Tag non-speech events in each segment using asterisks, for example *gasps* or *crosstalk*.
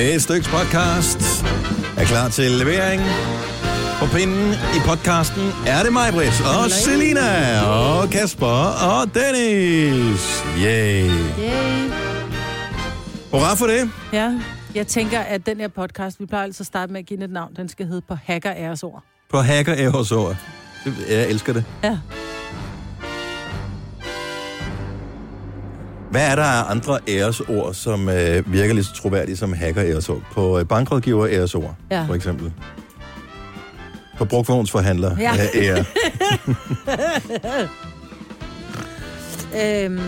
Et stykke podcast er klar til levering. På pinden i podcasten er det mig, Britt, og Selina, og Kasper, og Dennis. Yay. Yay. Hurra for det. Ja, jeg tænker, at den her podcast, vi plejer altså at starte med at give den et navn, den skal hedde På Hacker Æresord. På Hacker Æresord. Jeg elsker det. Ja. Hvad er der af andre æresord, som øh, virker lige så troværdige som hacker æresord? På øh, bankrådgiver æresord, Ja. for eksempel. På brugtvognsforhandler Ja. ære. *laughs* Øhm,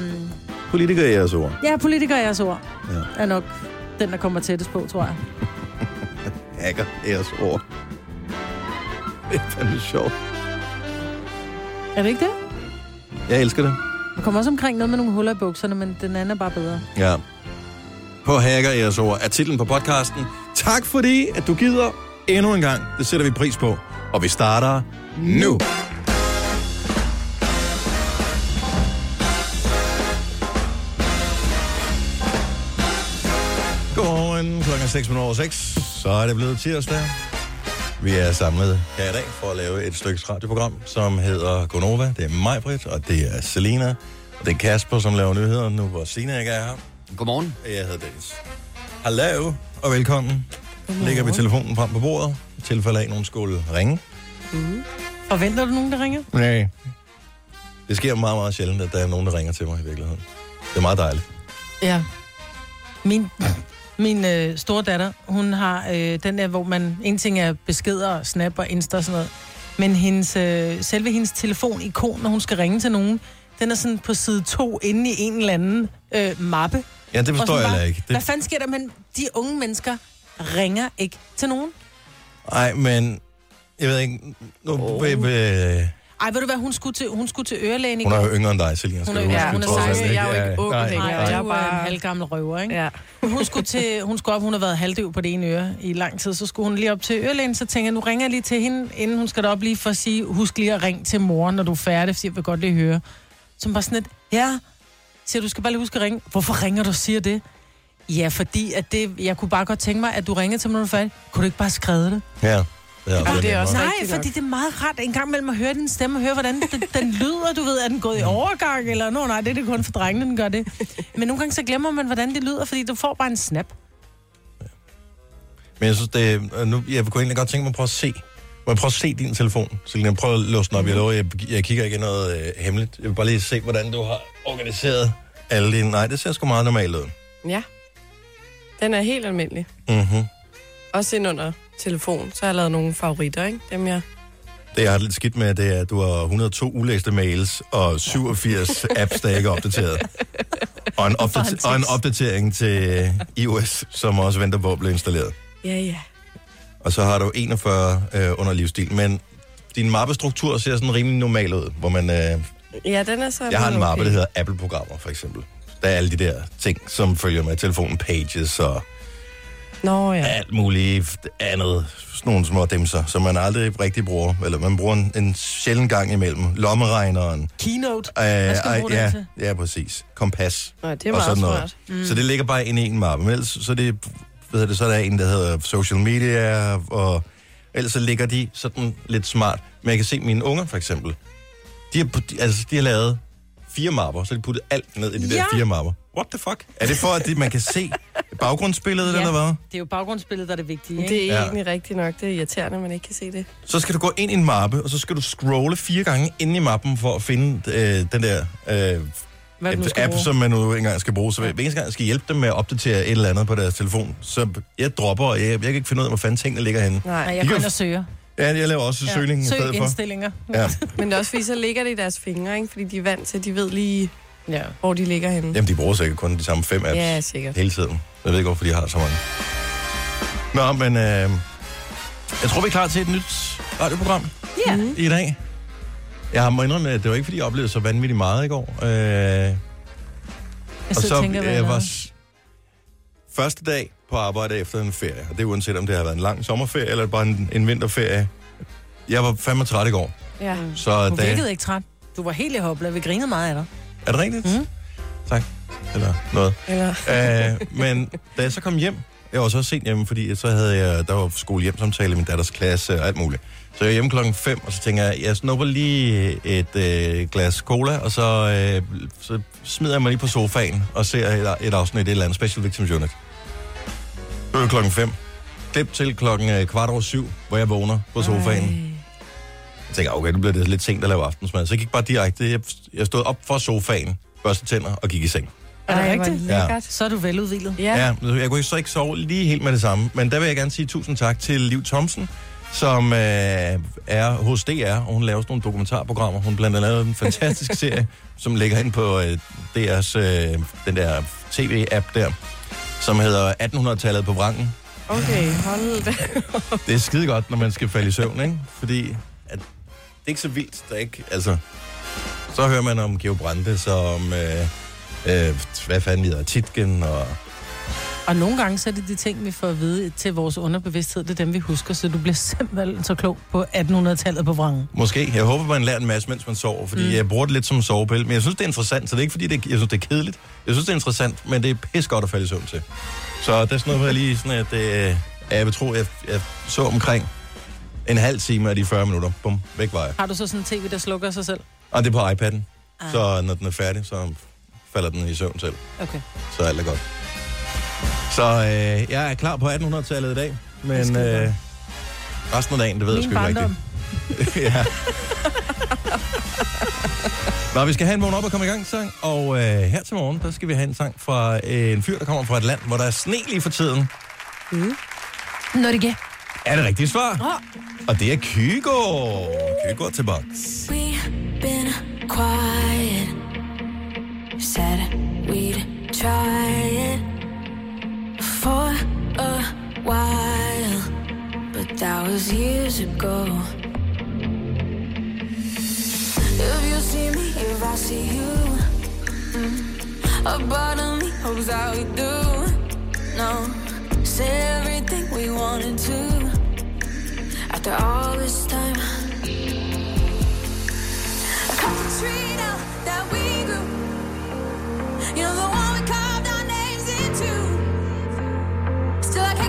Politiker æresord. ja, politiker Æresord Ja. er nok den, der kommer tættest på, tror jeg. *laughs* Hacker æresord. Det er fandme sjovt. Er det ikke det? Jeg elsker det. Der kommer også omkring noget med nogle huller i bukserne, men den anden er bare bedre. Ja. På Hacker æresord er titlen på podcasten. Tak fordi, at du gider endnu en gang. Det sætter vi pris på. Og vi starter nu. Godmorgen, klokken er 6 minutter over 6. Så er det blevet tirsdag. Vi er samlet her i dag for at lave et stykke radioprogram, som hedder Gonova. Det er mig, Britt, og det er Selina. Og det er Kasper, som laver nyheder nu, hvor Sina ikke er her. Godmorgen. Jeg hedder Dennis. Hallo og velkommen. Lægger vi telefonen frem på bordet, i tilfælde af, at nogen skulle ringe. Forventer du nogen, der ringer? Nej. Det sker meget, meget sjældent, at der er nogen, der ringer til mig i virkeligheden. Det er meget dejligt. Ja. Min, min øh, store datter, hun har øh, den der, hvor man, en ting er beskeder, snap og insta og sådan noget, men hendes, øh, selve hendes telefon-ikon, når hun skal ringe til nogen, den er sådan på side 2 inde i en eller anden øh, mappe. Ja, det forstår jeg heller ikke. Hvad Det, fanden sker der, men de unge mennesker ringer ikke til nogen? nej, men jeg ved ikke... Nu, oh. ved, ved, Ej, ved du hvad, hun skulle til, hun skulle til ørelægen i hun er jo yngre end dig, Selina. Hun er- du ja, hun er trods alt, 16. ikke? Jeg er jo ikke Ja, ung nej. Nej, jeg er bare en halvgammel røver, ikke? Ja. Hun skulle, til, hun skulle op, hun har været halvdøv på det ene øre i lang tid, så skulle hun lige op til ørelægen, så tænker jeg, nu ringer jeg lige til hende, inden hun skal derop lige for at sige, husk lige at ringe til mor, når du er færdig, fordi jeg vil godt lige høre. Som bare sådan et, ja, siger du skal bare lige huske at ringe. Hvorfor ringer du og siger det? Ja, fordi at det, jeg kunne bare godt tænke mig, at du ringer til mig, når du er færdig. Kunne du ikke bare skrive det? Ja, det er, Ja, det er også- Nej, fordi det er meget rart en gang imellem at høre din stemme og høre, hvordan den, den lyder. Du ved, er den gået i overgang, eller nå, nej, det er det kun for drengene, den gør det. Men nogle gange så glemmer man, hvordan det lyder, fordi du får bare en snap. Men jeg synes, det er, nu, jeg kunne egentlig godt tænke mig at prøve at se. Må jeg prøve at se din telefon? Så jeg prøve at låse den op. Jeg lover, jeg, jeg kigger ikke noget øh, hemmeligt. Jeg vil bare lige se, hvordan du har organiseret alle dine... Nej, det ser sgu meget normalt ud. ja. Den er helt almindelig. Mm-hmm. Også ind under telefon, så har jeg lavet nogle favoritter, ikke? Dem jeg... Det, jeg har lidt skidt med, det er, at du har 102 ulæste mails og 87 *laughs* apps, der ikke er opdateret. Og en, opdater- og en opdatering til iOS, som også venter på at blive installeret. Ja, ja. Og så har du 41 øh, under livsstil. Men din mappestruktur ser sådan rimelig normal ud, hvor man... Øh, Ja, den er så... Jeg har en mappe, okay. der hedder Apple-programmer, for eksempel. Der er alle de der ting, som følger med telefonen, pages og Nå ja. alt muligt andet. Sådan nogle små dimser, som man aldrig rigtig bruger. Eller man bruger en, en sjældent gang imellem. Lommeregneren. Keynote. Øh, Hvad skal du ej, ja, til? ja, præcis. Kompas. Nå, det er og meget sådan smart. Mm. Så det ligger bare inde i en mappe. Men ellers, så, er det, hvad hedder det, så er der en, der hedder social media, og ellers så ligger de sådan lidt smart. Men jeg kan se mine unger, for eksempel. De har, altså, de har lavet fire mapper, så de puttet alt ned i de ja. der fire mapper. What the fuck? Er det for, at de, man kan se baggrundsbilledet, ja. eller hvad? Det er jo baggrundsbilledet, der er det vigtige, ikke? Det er Ja. egentlig rigtigt nok. Det er irriterende, at man ikke kan se det. Så skal du gå ind i en mappe, og så skal du scrolle fire gange ind i mappen for at finde øh, den der øh, Hvad app, bruge. som man nu engang skal bruge. Så hver eneste gang jeg skal hjælpe dem med at opdatere et eller andet på deres telefon, så jeg dropper, og jeg, jeg kan ikke finde ud af, hvor fanden tingene ligger henne. Nej, jeg går kan- ind og søger. Ja, jeg laver også søgningen i Søg stedet for. indstillinger. Ja. men det er også fordi, så ligger det i deres fingre, ikke? Fordi de er vant til, at de ved lige, ja. hvor de ligger henne. Jamen, de bruger sikkert kun de samme fem apps Ja, sikkert. hele tiden. Jeg ved ikke, hvorfor de har så mange. Nå, men øh, jeg tror, vi er klar til et nyt radioprogram Ja. i dag. Jeg har må indrømme, at det var ikke, fordi jeg oplevede så vanvittigt meget i går. Øh, Jeg og så tænker, jeg jeg var første dag på arbejde efter en ferie. Og det er uanset, om det har været en lang sommerferie eller bare en, en vinterferie. Jeg var fandme træt i går. Ja. Så Du da, virkede ikke træt. Du var helt i hopla. Vi grinede meget af dig. er det rigtigt? Mhm. Tak. Eller noget. Eller, uh, men da jeg så kom hjem Jeg var så sent hjemme, fordi så havde jeg, der var skole hjemsamtale i min datters klasse og alt muligt. Så jeg er hjemme klokken 5, og så tænker jeg, jeg snupper lige et øh, glas cola, og så, øh, så smider jeg mig lige på sofaen og ser et, et afsnit af et eller andet Special Victims Unit. Så er det klokken 5. Klip til klokken øh, kvart over syv, hvor jeg vågner på sofaen. Ej. Jeg tænker, okay, nu bliver det lidt sent at lave aftensmad. Så jeg gik bare direkte, jeg, jeg stod op fra sofaen, børste tænder og gik i seng. Er det rigtigt? lækkert. Så er du veludvilet. Ja. Ja, jeg kunne så ikke sove lige helt med det samme. Men der vil jeg gerne sige tusind tak til Liv Thomsen, som øh, er hos DR, og hun laver sådan nogle dokumentarprogrammer. Hun blandt andet lavet en fantastisk serie, *laughs* som ligger ind på øh, DR's, øh, den der tv-app der, som hedder 1800-tallet på vrangen. Okay, hold det. Det er skide godt, når man skal falde i søvn, ikke? Fordi at, det er ikke så vildt, der er ikke, altså... Så hører man om Georg Brandes, og om, øh, øh, hvad fanden hedder, Titgen, og Og nogle gange så er det de ting, vi får at vide til vores underbevidsthed, det er dem, vi husker, så du bliver *laughs* simpelthen så klog på 1800-tallet på vrangen. Måske. Jeg håber, man lærer en masse, mens man sover, fordi mm. jeg bruger det lidt som sovepille. Men jeg synes, det er interessant, så det er ikke, fordi det, jeg synes, det er kedeligt. Jeg synes, det er interessant, men det er pis godt at falde i søvn til. Så det er sådan noget, jeg lige sådan, at, øh, jeg vil tro, jeg, jeg så omkring en halv time af de 40 minutter. Bum, væk var jeg. Har du så sådan en tv, der slukker sig selv? Og det er på iPad'en. Ah. Så når den er færdig, så falder den i søvn selv. Okay. Så alt er godt. Så øh, jeg er klar på 1800-tallet i dag, men øh, resten af dagen, det ved jeg Min sgu ikke rigtigt. *laughs* ja. *laughs* Nå, vi skal have en vågen op og komme i gang sang, og øh, her til morgen, der skal vi have en sang fra øh, en fyr, der kommer fra et land, hvor der er sne lige for tiden. Norge. Er det rigtigt svar? Og det er Kygo. Kygo er tilbage. We've been quiet. Said we'd try it for a while, but that was years ago. If you see me, if I see you, mm, a part of me hopes that we do. No, say everything we wanted to. After all this time. A country tree now that we grew. You know the one we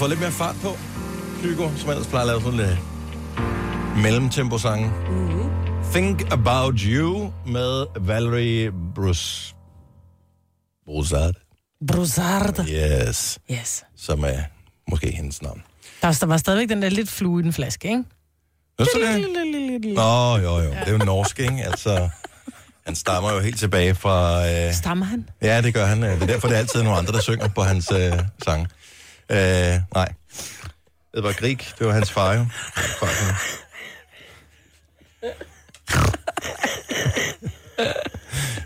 fået lidt mere fart på. Kygo, som ellers plejer at lave sådan lidt mellemtempo-sange. Mm-hmm. Think About You med Valerie Bruce. Broussard. Broussard. Yes. Yes. Som er måske hendes navn. Der, der var stadigvæk den der lidt flue i den flaske, ikke? Så det? Nå, jo, jo. Det er jo norsk, ikke? Altså, han stammer jo helt tilbage fra... Øh... Stammer han? Ja, det gør han. Det er derfor, det er altid nogle andre, der synger på hans øh, sang. Øh, nej. Det var Grig. Det var hans far jo.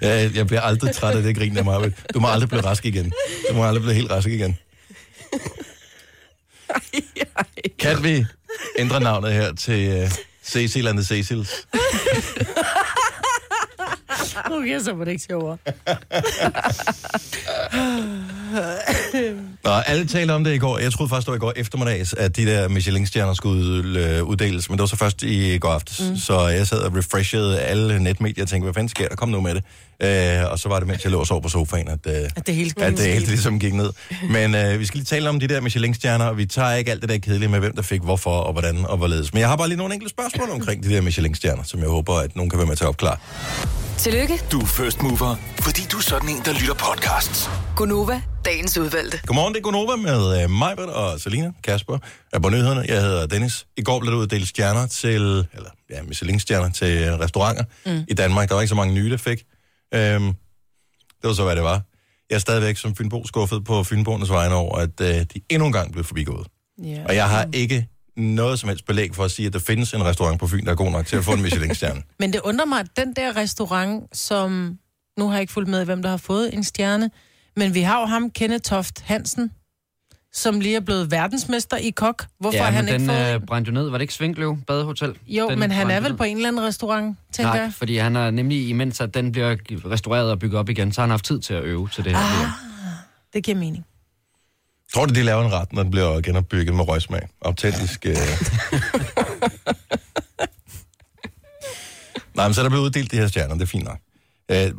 Ja, jeg bliver aldrig træt af det grin af mig. Du må aldrig blive rask igen. Du må aldrig blive helt rask igen. Kan vi ændre navnet her til uh, Cecil and the Cecils? Okay, så var det ikke sjovere. *laughs* Nå, alle talte om det i går. Jeg troede først, det var i går eftermiddags, at de der Michelin-stjerner skulle øh, uddeles, men det var så først i går aftes. Mm. Så jeg sad og refreshede alle netmedier og tænkte, hvad fanden sker der? Kom nu med det. Øh, og så var det, mens jeg lå og sov på sofaen, at, øh, At det hele at det hele ligesom gik ned. Men øh, vi skal lige tale om de der Michelin-stjerner, og vi tager ikke alt det der kedelige med, hvem der fik hvorfor og hvordan og hvorledes. Men jeg har bare lige nogle enkelte spørgsmål omkring de der Michelin-stjerner, som jeg håber, at nogen kan være med til at opklare. Tillykke, Du er first mover, fordi du er sådan en, der lytter podcasts. Gunova, dagens udvalgte. Godmorgen, det er Gunova med øh, Majbert og Selina, Kasper, er på nyhederne. Jeg hedder Dennis. I går blev der uddelt stjerner til, eller ja, Michelin-stjerner til øh, restauranter mm. i Danmark. Der var ikke så mange nye, der fik. Øhm, det var så, hvad det var. Jeg er stadigvæk som Fynbo skuffet på Fynboernes vegne over, at øh, de endnu en gang blev forbigået. Ja. Og jeg har ikke noget som helst belæg for at sige, at der findes en restaurant på Fyn, der er god nok til at få en Michelin-stjerne. *laughs* Men det undrer mig, at den der restaurant, som... Nu har jeg ikke fulgt med hvem der har fået en stjerne. Men vi har jo ham, Kenneth Toft Hansen, som lige er blevet verdensmester i kok. Hvorfor ja, har han men ikke den fået... øh, brændte jo ned. Var det ikke Svinkløv Badehotel? Jo, den men han er vel ned. på en eller anden restaurant, tænker Nej, jeg. fordi han har nemlig, imens at den bliver restaureret og bygget op igen, så har han haft tid til at øve til det her. Ah. Det giver mening. Tror du, de laver en ret, når den bliver genopbygget med røgsmag? Autentisk... Øh... *laughs* Nej, men så er der blevet uddelt de her stjerner, det er fint nok. Øh,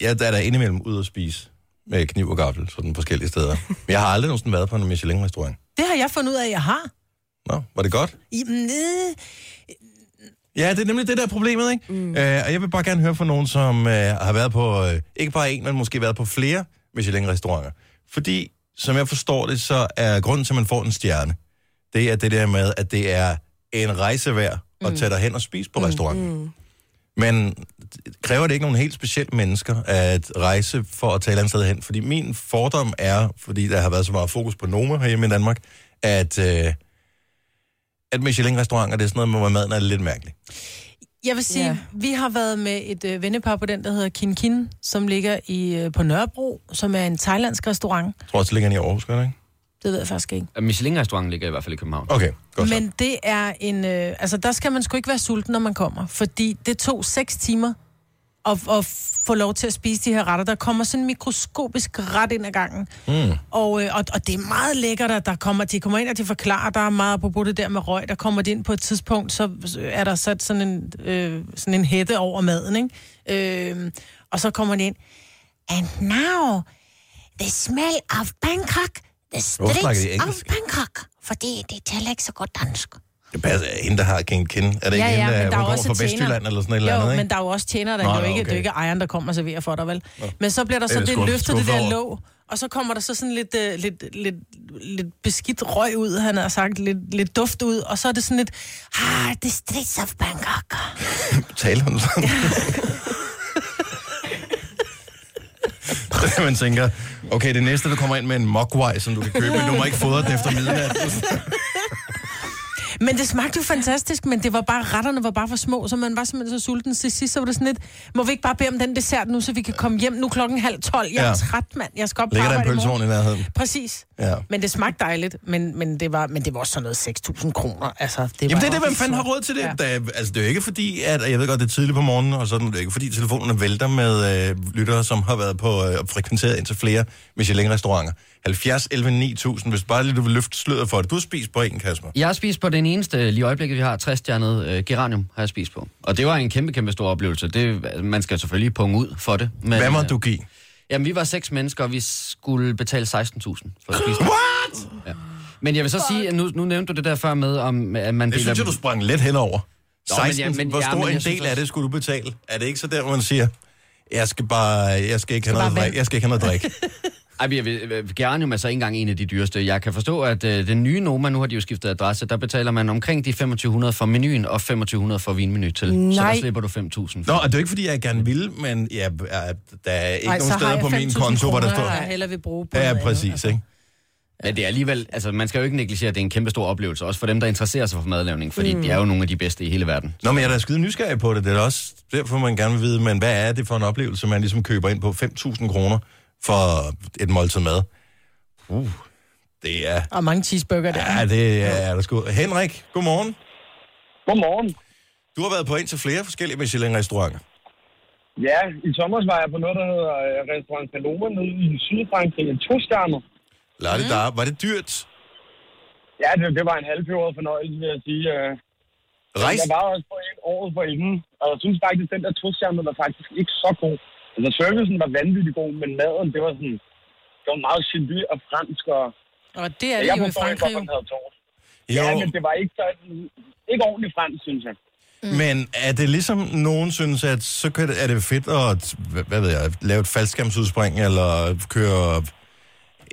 jeg er der indimellem ude at spise med kniv og gaffel, sådan forskellige steder. Men jeg har aldrig nogensinde været på en Michelin-restaurant. Det har jeg fundet ud af, at jeg har. Nå, var det godt? Jamen, øh, Ja, det er nemlig det, der er problemet, ikke? Mm. Øh, og jeg vil bare gerne høre fra nogen, som øh, har været på, øh, ikke bare en, men måske været på flere Michelin-restauranter. Fordi, som jeg forstår det, så er grunden til, at man får en stjerne, det er det der med, at det er en rejse værd at tage dig hen og spise på restauranten. Mm. Men kræver det ikke nogle helt specielle mennesker at rejse for at tage et eller andet sted hen? Fordi min fordom er, fordi der har været så meget fokus på Noma herhjemme i Danmark, at, øh, at Michelin-restauranter, det er sådan noget, hvor maden er lidt mærkelig. jeg vil sige, ja. vi har været med et øh, vennepar på den, der hedder Kin Kin, som ligger i øh, på Nørrebro, som er en thailandsk restaurant. Jeg tror også, det ligger i Aarhus, gør det ikke? Det ved jeg faktisk ikke. Michelin-restauranten ligger i hvert fald i København. Okay, godt så. Men det er en... Øh, altså, der skal man sgu ikke være sulten, når man kommer. Fordi det tog seks timer at, at få lov til at spise de her retter. Der kommer sådan en mikroskopisk ret ind ad gangen. Mm. Og, øh, og, og det er meget lækkert, at der kommer, de kommer ind, og de forklarer, der er meget på det der med røg. Der kommer de ind på et tidspunkt, så er der sat sådan en, øh, sådan en hætte over maden, ikke? Øh, og så kommer de ind. And now, the smell of Bangkok, the streets of? Bangkok. Fordi de taler ikke så godt dansk. Det passer, hende, der har King Kin. Er det ikke hende, der, hun kommer fra Vestjylland eller sådan et eller jo, andet, ikke? men der er jo også tjener, der Nå, Nå, jo nå, ikke, okay. det er jo ikke ejeren, der kommer og serverer for dig, vel? Men så bliver der Det så det sgu- løftet, det der over. låg, og så kommer der så sådan lidt, uh, lidt, lidt, lidt beskidt røg ud, han har sagt, lidt, lidt duft ud, og så er det sådan lidt, ah, the streets of Bangkok. *laughs* Taler hun sådan? Så *laughs* man tænker, okay, det næste, der kommer ind med en mogwai, som du kan købe, men du må ikke fodre den efter midnat. Men det smagte jo fantastisk, men det var bare, retterne var bare for små, så man var simpelthen så sulten til sidst, så var det sådan lidt, må vi ikke bare bede om den dessert nu, så vi kan komme hjem nu klokken halv tolv? Jeg er Ja. træt, mand. Jeg skal op på Ligger der en arbejde i morgen. pølsevogn i nærheden? Præcis. Ja. Men det smagte dejligt, men, men, det, var, men det var også sådan noget 6.000 kroner. Altså, det Jamen var det er det, hvem fanden har råd til det? Ja. Der, er- altså, det er jo ikke fordi, at jeg ved godt, det er tidligt på morgenen, og sådan, det er ikke fordi, telefonerne vælter med øh, lyttere, som har været på øh, og frekventeret ind til flere Michelin-restauranter. 70, 11, 9000, hvis bare lige du vil løfte sløret for det. Du har spist på en, Kasper. Jeg har spist på den eneste, lige øjeblikket, vi har 60-stjernet øh, geranium, har jeg spist på. Og det var en kæmpe, kæmpe stor oplevelse. Det, man skal selvfølgelig punge ud for det. Men, Hvad må øh, du give? Jamen, vi var seks mennesker, og vi skulle betale 16.000 for at spise. What? Ja. Men jeg vil så sige, at nu, nu nævnte du det der før med, om at man Det synes jeg, du sprang lidt henover. Nå, men 16, ja, men- hvor ja, stor men en del af det skulle du betale? Er det ikke så der, hvor man siger, jeg skal bare, jeg skal ikke have bare noget drik, jeg skal ikke have noget drik. *laughs* Ej, jeg vil, Geranium er så ikke engang en af de dyreste. Jeg kan forstå, at øh, den nye Noma, nu har de jo skiftet adresse, der betaler man omkring de 2500 for menuen og 2500 for vinmenu til. Så Nej. der slipper du 5000. Nå, og det er jo ikke, fordi jeg gerne vil, men ja, er- der er ikke Ej, nogen så steder på min 5.000 konto, hvor der står... Jeg hellere vil bruge på Ja, andet. præcis, Altså. ikke? Men det er alligevel, altså man skal jo ikke negligere, at det er en kæmpe stor oplevelse, også for dem, der interesserer sig for madlavning, fordi mm. de er jo nogle af de bedste i hele verden. Nå, men jeg er da skide nysgerrig på det. Det er da også derfor, man gerne vil vide, men hvad er det for en oplevelse, man ligesom køber ind på 5.000 kroner for et måltid mad? Uh, det er... Og mange cheeseburger der. Ja, det er der sgu. Henrik, godmorgen. Godmorgen. Du har været på ind til flere forskellige Michelin-restauranter. Ja, i sommer var jeg på noget, der hedder øh, Restaurant Paloma nede i Sydfrankrig. En to-stjerner. Lad det der. Var det dyrt? Ja, det, det var en halvpjordet fornøjelse, vil jeg sige. øh. Rejs? Jeg var også på en året for inden, og jeg synes faktisk, at den der to-stjerner var faktisk ikke så god. Altså, servicen var vanvittig god, men maden, det var sådan... Det var meget gelé og fransk, og... Og det er det jeg jo i Frankrig. den havde tort. Jo, Ja, men det var ikke sådan... Ikke ordentligt fransk, synes jeg. men er det ligesom nogen synes, at så kan det, er det fedt at, hvad, ved jeg, lave et faldskærmsudspring, eller køre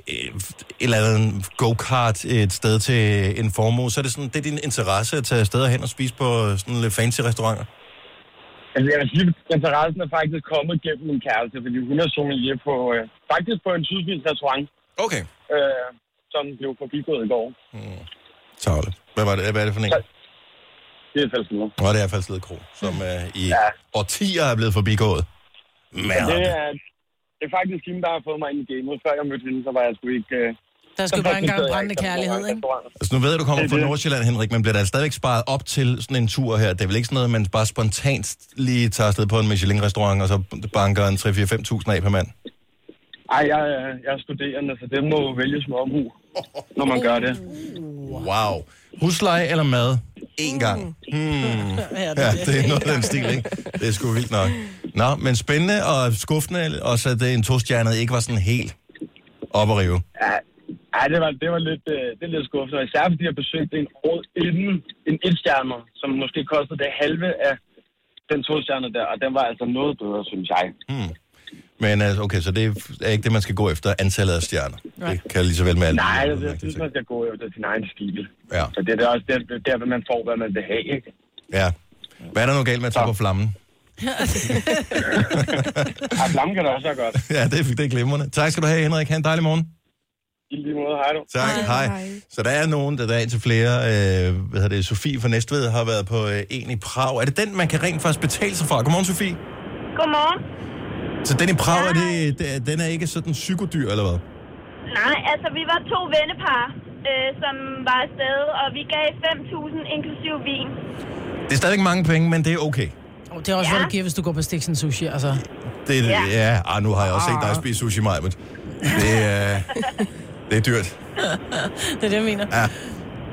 øh, et eller andet go-kart et sted til en formue, så er det sådan, det er din interesse at tage afsted hen og spise på sådan lidt fancy restauranter? Altså, jeg vil sige, at interessen er faktisk kommet gennem min kæreste, fordi hun er sommelier på... Øh, faktisk på en sydfynsk restaurant, Okay. øh, som blev forbigået i går. Tavle. Hvad, var det, hvad er det for en? Det er noget. Nå, det er Falsled Kro, som uh, i Ja. årtier er blevet forbigået. Men, Det er, det er faktisk hende, der har fået mig ind i gamet. Før jeg mødte hende, så var jeg sgu ikke... Øh, Der skal så bare engang brændende kærlighed, ikke? altså, nu ved jeg, du kommer er fra. Nordsjælland, Henrik, men bliver der stadigvæk sparet op til sådan en tur her? Det er vel ikke sådan noget, man bare spontant lige tager afsted på en Michelin-restaurant, og så banker en 3-4-5.000 af per mand? Ej, jeg, jeg er studerende, så det må vælges med omhu, når man gør det. Wow. Husleje eller mad? En gang. Hmm. Ja, det er noget af den stil, ikke? Det er sgu vildt nok. Nå, men spændende og skuffende, også at det en to-stjernet ikke var sådan helt op at rive. Ja, ja det, var, det var lidt, øh, det er lidt skuffende. Især fordi jeg besøgte en år inden en etstjerner, som måske kostede det halve af den to-stjerner der, og den var altså noget bedre, synes jeg. Men altså, okay, så det er ikke det, man skal gå efter, antallet af stjerner. Nej. Det kan lige så vel med alt. Nej, det, man jeg synes, man skal gå efter sin egen stil. Ja, Så det er da også der, der, hvor man får, hvad man vil have, ikke? ja. Hvad er der nu galt med at tage på flammen? *laughs* Ja, flamme kan det også være godt. Ja, det, er- det er glimrende. Tak skal du have, Henrik. Ha' en dejlig morgen. I lige måde, hej du. Tak, hej. hej. Så der er nogen, der er en til flere. Øh, hvad hedder det? Sofie fra Næstved har været på øh, en i Prag. Er det den, man kan rent faktisk betale sig fra? Godmorgen, Sofie. Godmorgen. Så den i Prag, er det, det, den er ikke sådan psykodyr, eller hvad? Nej, altså vi var to vennepar, øh, som var afsted, og vi gav 5.000 inklusiv vin. Det er stadigvæk mange penge, men det er okay. Og det er også, Ja. hvad du giver, hvis du går på Stiksen Sushi. Altså, Det er, ja. Ja. ah, nu har jeg også set dig spise sushi, Maja, men det er, *laughs* det er dyrt. *laughs* det er det, jeg mener. Ja,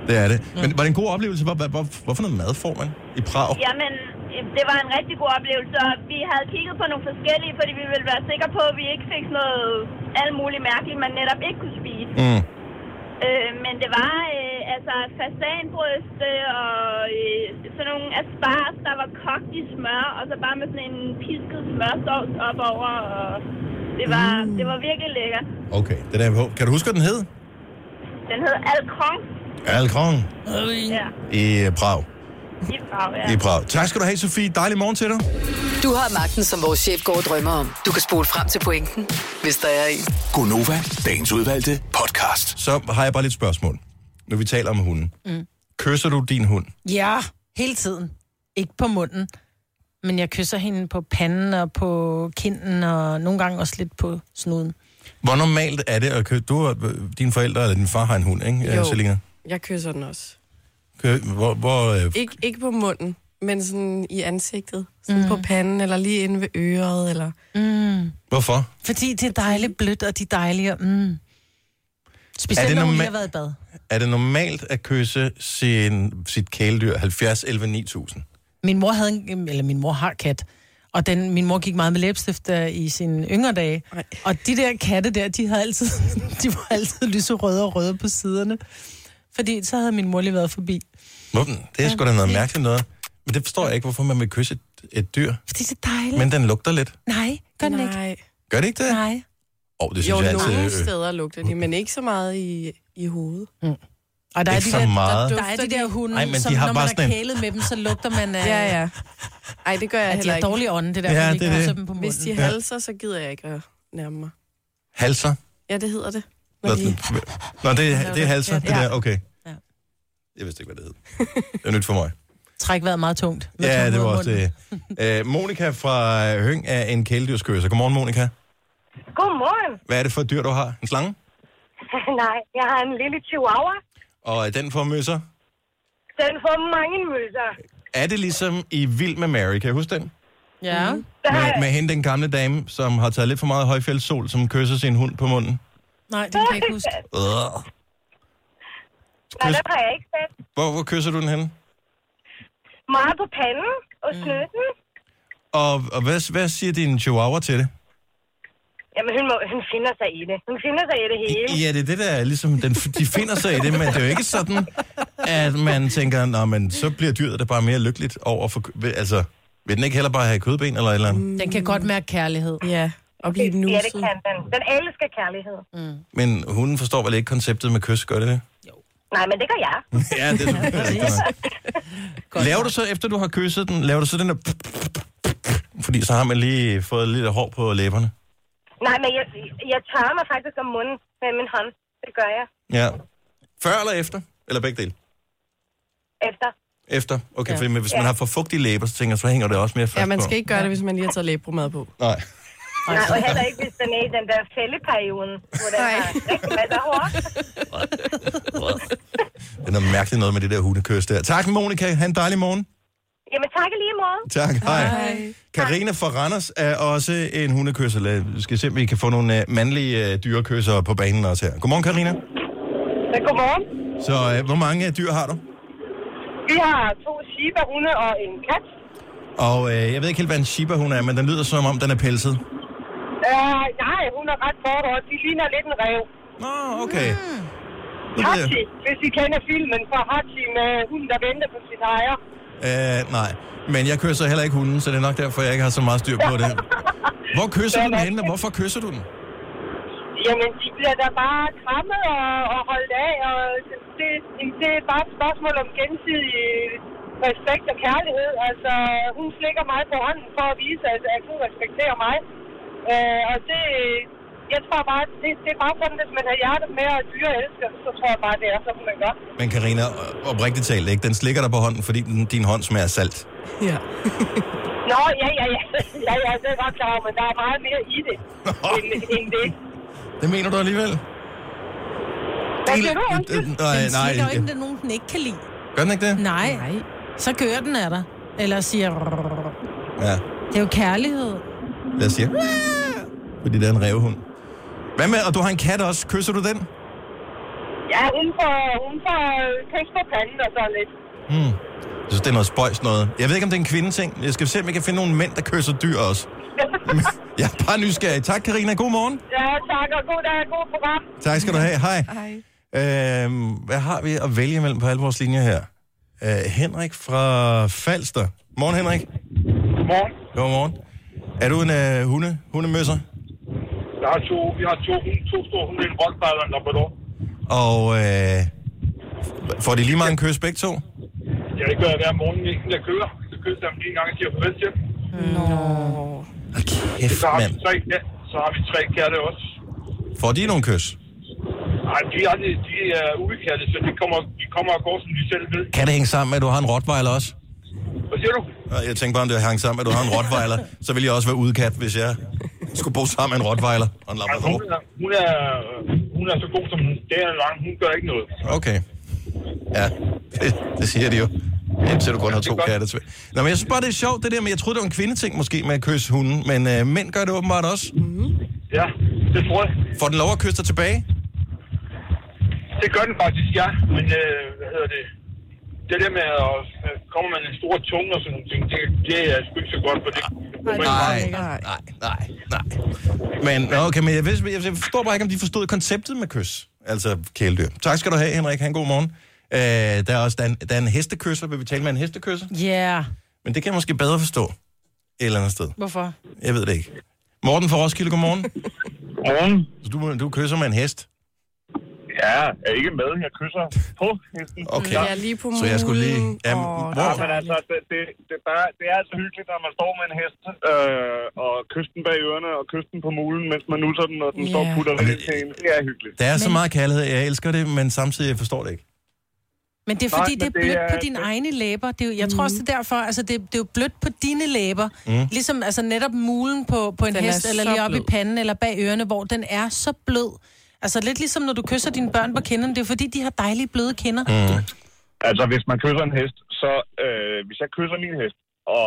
det er det. Men var det en god oplevelse? Hvor, hvor, hvor, hvorfor noget mad får man i Prag? Jamen, øh, det var en rigtig god oplevelse, og vi havde kigget på nogle forskellige, fordi vi ville være sikre på, at vi ikke fik sådan noget alt muligt mærkeligt, man netop ikke kunne spise. Mm. Øh, men det var øh, altså fasanbryste og øh, sådan nogle asparges, der var kogt i smør, og så bare med sådan en pisket smørsovs op over. Og det var, mm. det var virkelig lækkert. Okay, det er der på. Kan du huske, hvad den hed? Den hed Alcron. Alcron Ja, i øh, Prag. i Prag, ja. I Prag. Tak skal du have, Sofie. Dejlig morgen til dig. Du har magten, som vores chef går og drømmer om. Du kan spole frem til pointen, hvis der er en. Gonova, dagens udvalgte podcast. Så har jeg bare lidt spørgsmål. Nu vi taler om hunden. Mm. Kysser du din hund? Ja, hele tiden. Ikke på munden. Men jeg kysser hende på panden og på kinden, og nogle gange også lidt på snuden. Hvor normalt er det at kysse? Du dine forældre eller din far har en hund, ikke, Jo. jo. Selina? Jeg kysser den også. Kø- Hvor, hvor, øh, Ik- ikke på munden, men sådan i ansigtet. Sådan mm. på panden, eller lige inde ved øret, eller... Mm. hvorfor? Fordi det er dejligt blødt, og de er dejlige. Mm. Specielt Er det når hun norma- lige har været i bad. Er det normalt at kysse sin, sit kæledyr 70 11 9000? Min mor havde en, eller min mor har kat, og den, min mor gik meget med læbestift øh, i sine yngre dage. Ej. Og de der katte der, de, havde altid, *laughs* de var altid lyserøde og røde på siderne. Fordi så havde min mor lige været forbi. Hvorfor? Det er sgu da noget mærkeligt noget. Men det forstår jeg ikke, hvorfor man vil kysse et, et dyr. Fordi det er dejligt. Men den lugter lidt. Nej, gør den ikke. Nej. Gør det ikke det? Nej. Åh, oh, det Jo, synes jeg altid... nogle øh, steder lugter de, men ikke så meget i, i hovedet. Og der er, Ikke de så der, meget. der, der er de der hunde, Ej, men de som har når bare man sådan er en- kælet med dem, så lugter man af... Ja, ja. Ej, det gør jeg At de heller har ikke. dårlig ånde, det der, Ja, ja, det er det. dem på Hvis munden. de halser, så gider jeg ikke at nærme mig. Halser? Ja, det hedder det. Nå, Når de... Nå det, er- det er halser, det Ja. der, okay. Ja. Jeg vidste ikke, hvad det hed. Det er nyt for mig. Træk vejret meget tungt. Ja, det var også det. Øh, Monika fra Høng er en kæledyrskyser. Godmorgen, Monika. Godmorgen. Hvad er det for et dyr, du har? En slange? *laughs* Nej, jeg har en lille chihuahua. Og er den for møsser? Den får mange møsser. Er det ligesom i Vild med Mary? Kan jeg huske den? Ja. Der Med, med hende, den gamle dame, som har taget lidt for meget højfjeldssol, som kysser sin hund på munden. Nej, det kan jeg ikke huske. *laughs* Øh. Nej, Kys, den har jeg ikke set. hvor, hvor kysser du den henne? Meget på panden og snøden. Og, og hvad, hvad siger din chihuahua til det? Jamen, hun, må, hun finder sig i det. Hun finder sig i det hele. Ja, det er det, der er ligesom, den, de finder sig i det, men det er jo ikke sådan, at man tænker, nå, men så bliver dyret da bare mere lykkeligt over for, altså, vil den ikke heller bare have kødben eller et eller andet? Den kan godt mærke kærlighed. Ja, og blive Ja, det nuset. kan den. Den elsker kærlighed. Men hunden forstår vel ikke konceptet med kys, gør det det? Nej, men det gør jeg. *laughs* Ja, det er nok. Laver du så, efter du har kysset den, laver du så den der... Fordi så har man lige fået lidt hår på læberne. Nej, men jeg, jeg tørrer mig faktisk om munden med min hånd. Det gør jeg. Ja. Før eller efter? Eller begge dele? Efter. Efter. Okay, Ja. ja. fordi hvis man har for fugtige læber, så tænker jeg, så hænger det også mere fast Ja, man på. skal ikke gøre det, hvis man lige har taget læbromad på. Nej. Nej, og heller ikke, hvis den er i den der fældeperioden, hvor den Nej. har rigtig masser af hår. Det er noget mærkeligt noget med det der hundekøs der. Tak, Monika. Ha' en dejlig morgen. Jamen, tak lige måde. Tak, hej. Karina fra Randers er også en hundekysser. Lad- Vi skal se, om vi kan få nogle uh, mandlige uh, dyrekysser på banen også her. Godmorgen, Karina. Så godmorgen. Så uh, hvor mange dyr har du? Vi har to shiba-hunde og en kat. Og uh, jeg ved ikke helt, hvad en shiba hun er, men den lyder som om, den er pelset. Uh, nej, hun er ret kort, og de ligner lidt en rev. Nå, okay. Mm. Hachi, hvis I kender filmen fra Hachi med hunden, der venter på sit ejer. Øh, nej, men jeg kysser heller ikke hunden, så det er nok derfor, jeg ikke har så meget styr på det. Hvor kysser du den henne, og hvorfor kysser du den? Jamen, de bliver da bare krammet og, og holdt af, og det, det er bare et spørgsmål om gensidig respekt og kærlighed. Altså, hun slikker mig på hånden for at vise, at, at hun respekterer mig. Øh, og det, jeg tror bare, det, det er bare sådan, hvis man har hjertet med og dyre elsker, så tror jeg bare, det er sådan, man gør. Men Karina, oprigtigt talt, ikke? den slikker dig på hånden, fordi den, din hånd smager salt. Ja. *laughs* Nå, ja, ja, ja. Ja, ja, det er godt klar, men der er meget mere i det, end, end det. Det mener du alligevel? Hvad siger du? Undskyld. Nej, Den nej. jo ikke, det er nogen, den ikke kan lide. Gør den ikke det? Nej. Nej. Så gør den af dig. Eller siger... Ja, Det er jo kærlighed. lad os sige. Fordi det er en revhund. Hvad med, og du har en kat også. Kysser du den? Ja, hun får, hun får kys på panden og sådan lidt. Hmm. Jeg synes, det er noget spøjs noget. Jeg ved ikke, om det er en kvindeting. Jeg skal se, om jeg kan finde nogle mænd, der kysser dyr også. *laughs* *laughs* Jeg er bare nysgerrig. Tak, Karina. God morgen. Ja, tak, og god dag, god program. Tak skal du have. Hej. Hej. Øhm, hvad har vi at vælge mellem på alle vores linjer her? Øh, Henrik fra Falster. Morgen, Henrik. Godmorgen. Godmorgen. Er du en øh, hunde, hundemøsser? Jeg har to, vi har to, to store hunde, en rottweiler og en labrador. Og øh, får de lige mange kys begge to? Ja, det gør jeg hver morgen, inden jeg kører. Så kysser jeg dem lige en gang og siger farvel til dem. Hold kæft, Så har, vi mand. tre, ja, så har vi tre katte også. Får de nogle kys? Nej, de er, de er ugekatte, så de kommer, de kommer og går, som de selv ved. Kan det hænge sammen med, at du har en rottweiler også? Hvad siger du? Jeg tænkte bare, om det hang sammen at du har en rottweiler. Så ville jeg også være udekat, hvis jeg skulle bo sammen med en rottweiler og en Altså, hun, labrador. er, hun, er, hun er så god som dagen er lang. Hun gør ikke noget. Okay. Ja, det, det siger de jo. Indtil du kun har det to katte. Nå, men jeg synes bare, det er sjovt, det der med, jeg troede, det var en kvindeting måske med at kysse hunden, men øh, mænd gør det åbenbart også. Ja, det tror jeg. Får den lov at kysse dig tilbage? Det gør den faktisk, ja. Men øh, hvad hedder det? Det der med at komme med en stor tunge og sådan nogle ting, det, det er sgu ikke så godt, for det... Nej, Nej. nej, nej, nej. Men, okay, men jeg, vidste, jeg forstår bare ikke, om de forstod konceptet med kys. Altså kæledyr. Tak skal du have, Henrik. Ha' en god morgen. Øh, der, er også, der, er en, der er en hestekysser. Vil vi tale med en hestekysser? Ja. Yeah. Men det kan jeg måske bedre forstå et eller andet sted. Hvorfor? Jeg ved det ikke. Morten fra Roskilde, godmorgen. Godmorgen. Så du, du kysser med en hest? Ja, jeg er ikke med. Jeg kysser på hesten. Okay. Er lige på Så jeg skulle lige... mulen, Jamen, og- hvor, Ja, men altså, det, det, det, er bare, det er altså hyggeligt, når man står med en hest øh, og kysten bag ørerne og kysten på mulen, mens man nusser den, og den Ja. står og putter lidt til en. Det er hyggeligt. der er så meget kærlighed. Jeg elsker det, men samtidig jeg forstår det ikke. Men det er fordi, Nej, det er men det blødt på er- dine egne læber. Det er, jo- jeg tror også, det er derfor, altså det, det er jo blødt på dine læber. Mm. Ligesom altså netop mulen på, på en Den er hest, eller lige op i blød. panden, eller bag ørerne, hvor den er så blød. Altså lidt ligesom når du kysser dine børn på kinderne. Det er fordi, de har dejlige bløde kinder. Mm. Altså, hvis man kysser en hest, så øh, hvis jeg kysser min hest og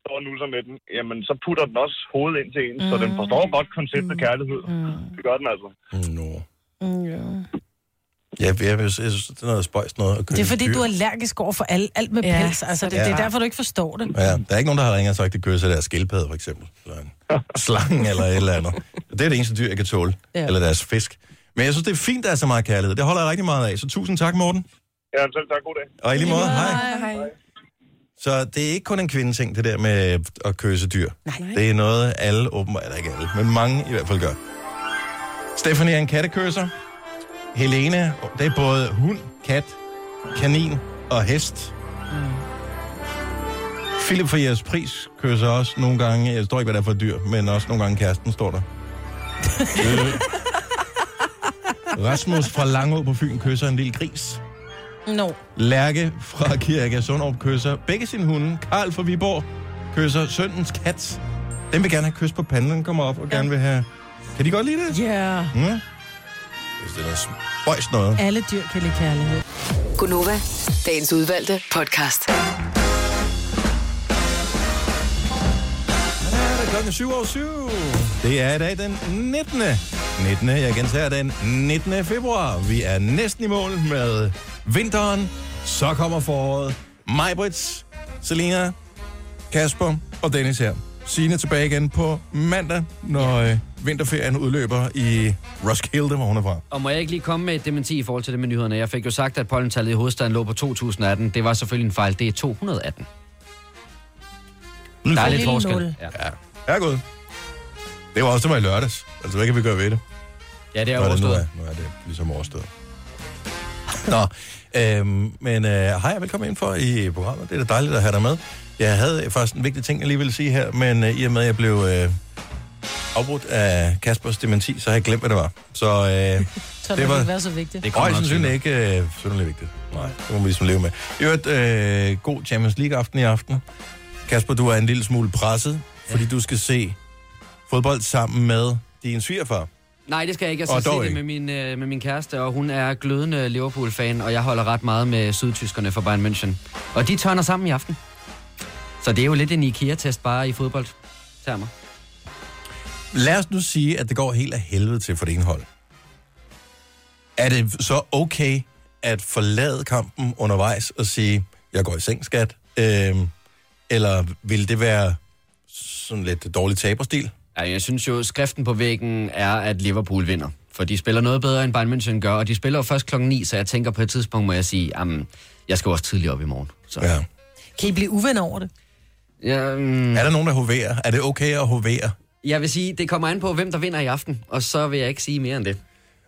står og nusser med den, jamen så putter den også hovedet ind til en, mm. så den forstår godt konceptet kærlighed. Mm. Det gør den altså. Nå. Mm, ja. Ja, jeg, jeg, jeg synes, det er noget spøjs noget at kysse Det er fordi, dyr. du er allergisk over for alt, alt med Ja, pels. Altså, det, Ja. det er derfor, du ikke forstår det. Ja, der er ikke nogen, der har ringet og sagt, at det kysser deres skildpadde, for eksempel. Eller en slange eller et eller andet. Det er det eneste dyr, jeg kan tåle. Ja. Eller deres fisk. Men jeg synes, det er fint, der er så meget kærlighed. Det holder jeg rigtig meget af. Så tusind tak, Morten. Ja, selv tak. God dag. Og i lige måde, hej. Hej. Så det er ikke kun en kvindeting, det der med at kysse dyr. Nej. Det er noget, alle åbenbart, eller ikke alle, men mange i hvert fald gør. Stephanie er en kattekysser. Helene, det er både hund, kat, kanin og hest. Mm. Philip fra jeres pris kysser også nogle gange, jeg står ikke, hvad det er for dyr, men også nogle gange kæresten står der. *laughs* Øh. Rasmus fra Langå på Fyn kysser en lille gris. No. Lærke fra Kirke Sundrup kysser begge sine hunde. Karl fra Viborg kysser søndens kat. Den vil gerne have kys på panden, den kommer op og gerne vil have... Kan de godt lide det? Ja. Yeah. Mm. Hvis det er noget spøjs noget. Alle dyr kan lide kærlighed. Gunova, dagens udvalgte podcast. Ja, det er klokken 7 over 7. Det er i dag den 19. 19. Jeg gentager den 19. februar. Vi er næsten i mål med vinteren. Så kommer foråret. Majbrits, Selina, Kasper og Dennis her. Signe tilbage igen på mandag, når øh, vinterferien udløber i Roskilde, hvor hun er fra. Og må jeg ikke lige komme med et dementi i forhold til det med nyhederne? Jeg fik jo sagt, at pollentallet i hovedstaden lå på 2018. Det var selvfølgelig en fejl. Det er 218. Der er lidt forskel. nul. Ja. Ja, herregud. Det var også, det var i lørdags. Altså, hvad kan vi gøre ved det? ja, det er det nu er. overstået. Nu er det ligesom overstået. *laughs* Nå, øhm, men øh, hej og velkommen ind for i programmet. Det er da dejligt at have dig med. Jeg havde faktisk en vigtig ting, jeg lige ville sige her, men øh, i og med, at jeg blev øh, afbrudt af Kaspers dementi, så har jeg glemt, hvad det var. Så øh, *laughs* Så det, Det var- ikke være så vigtigt. Det kommer højst sandsynligt ikke øh, synderligt vigtigt. Nej, det må vi ligesom leve med. I øvrigt, øh, god Champions League-aften i aften. Kasper, du er en lille smule presset, fordi du skal se fodbold sammen med din svigerfar. Nej, det skal jeg ikke. Jeg skal se det ikke. med min, øh, med min kæreste, og hun er glødende Liverpool-fan, og jeg holder ret meget med sydtyskerne fra Bayern München. Og de tørner sammen i aften. Så det er jo lidt en IKEA-test bare i fodboldtermer. Lad os nu sige, at det går helt af helvede til for det ene hold. Er det så okay at forlade kampen undervejs og sige, jeg går i seng, skat? Øhm, eller vil det være sådan lidt dårlig taberstil? Ja, jeg synes jo, skriften på væggen er, at Liverpool vinder. For de spiller noget bedre, end Bayern München gør, og de spiller jo først klokken 9, så jeg tænker på et tidspunkt, må jeg sige, jamen, jeg skal også tidligt op i morgen. Så. Ja. Kan I blive uvenner over det? Ja, mm, Er der nogen, der hoverer? Er det okay at hovere? Jeg vil sige, det kommer an på, hvem der vinder i aften, og så vil jeg ikke sige mere end det.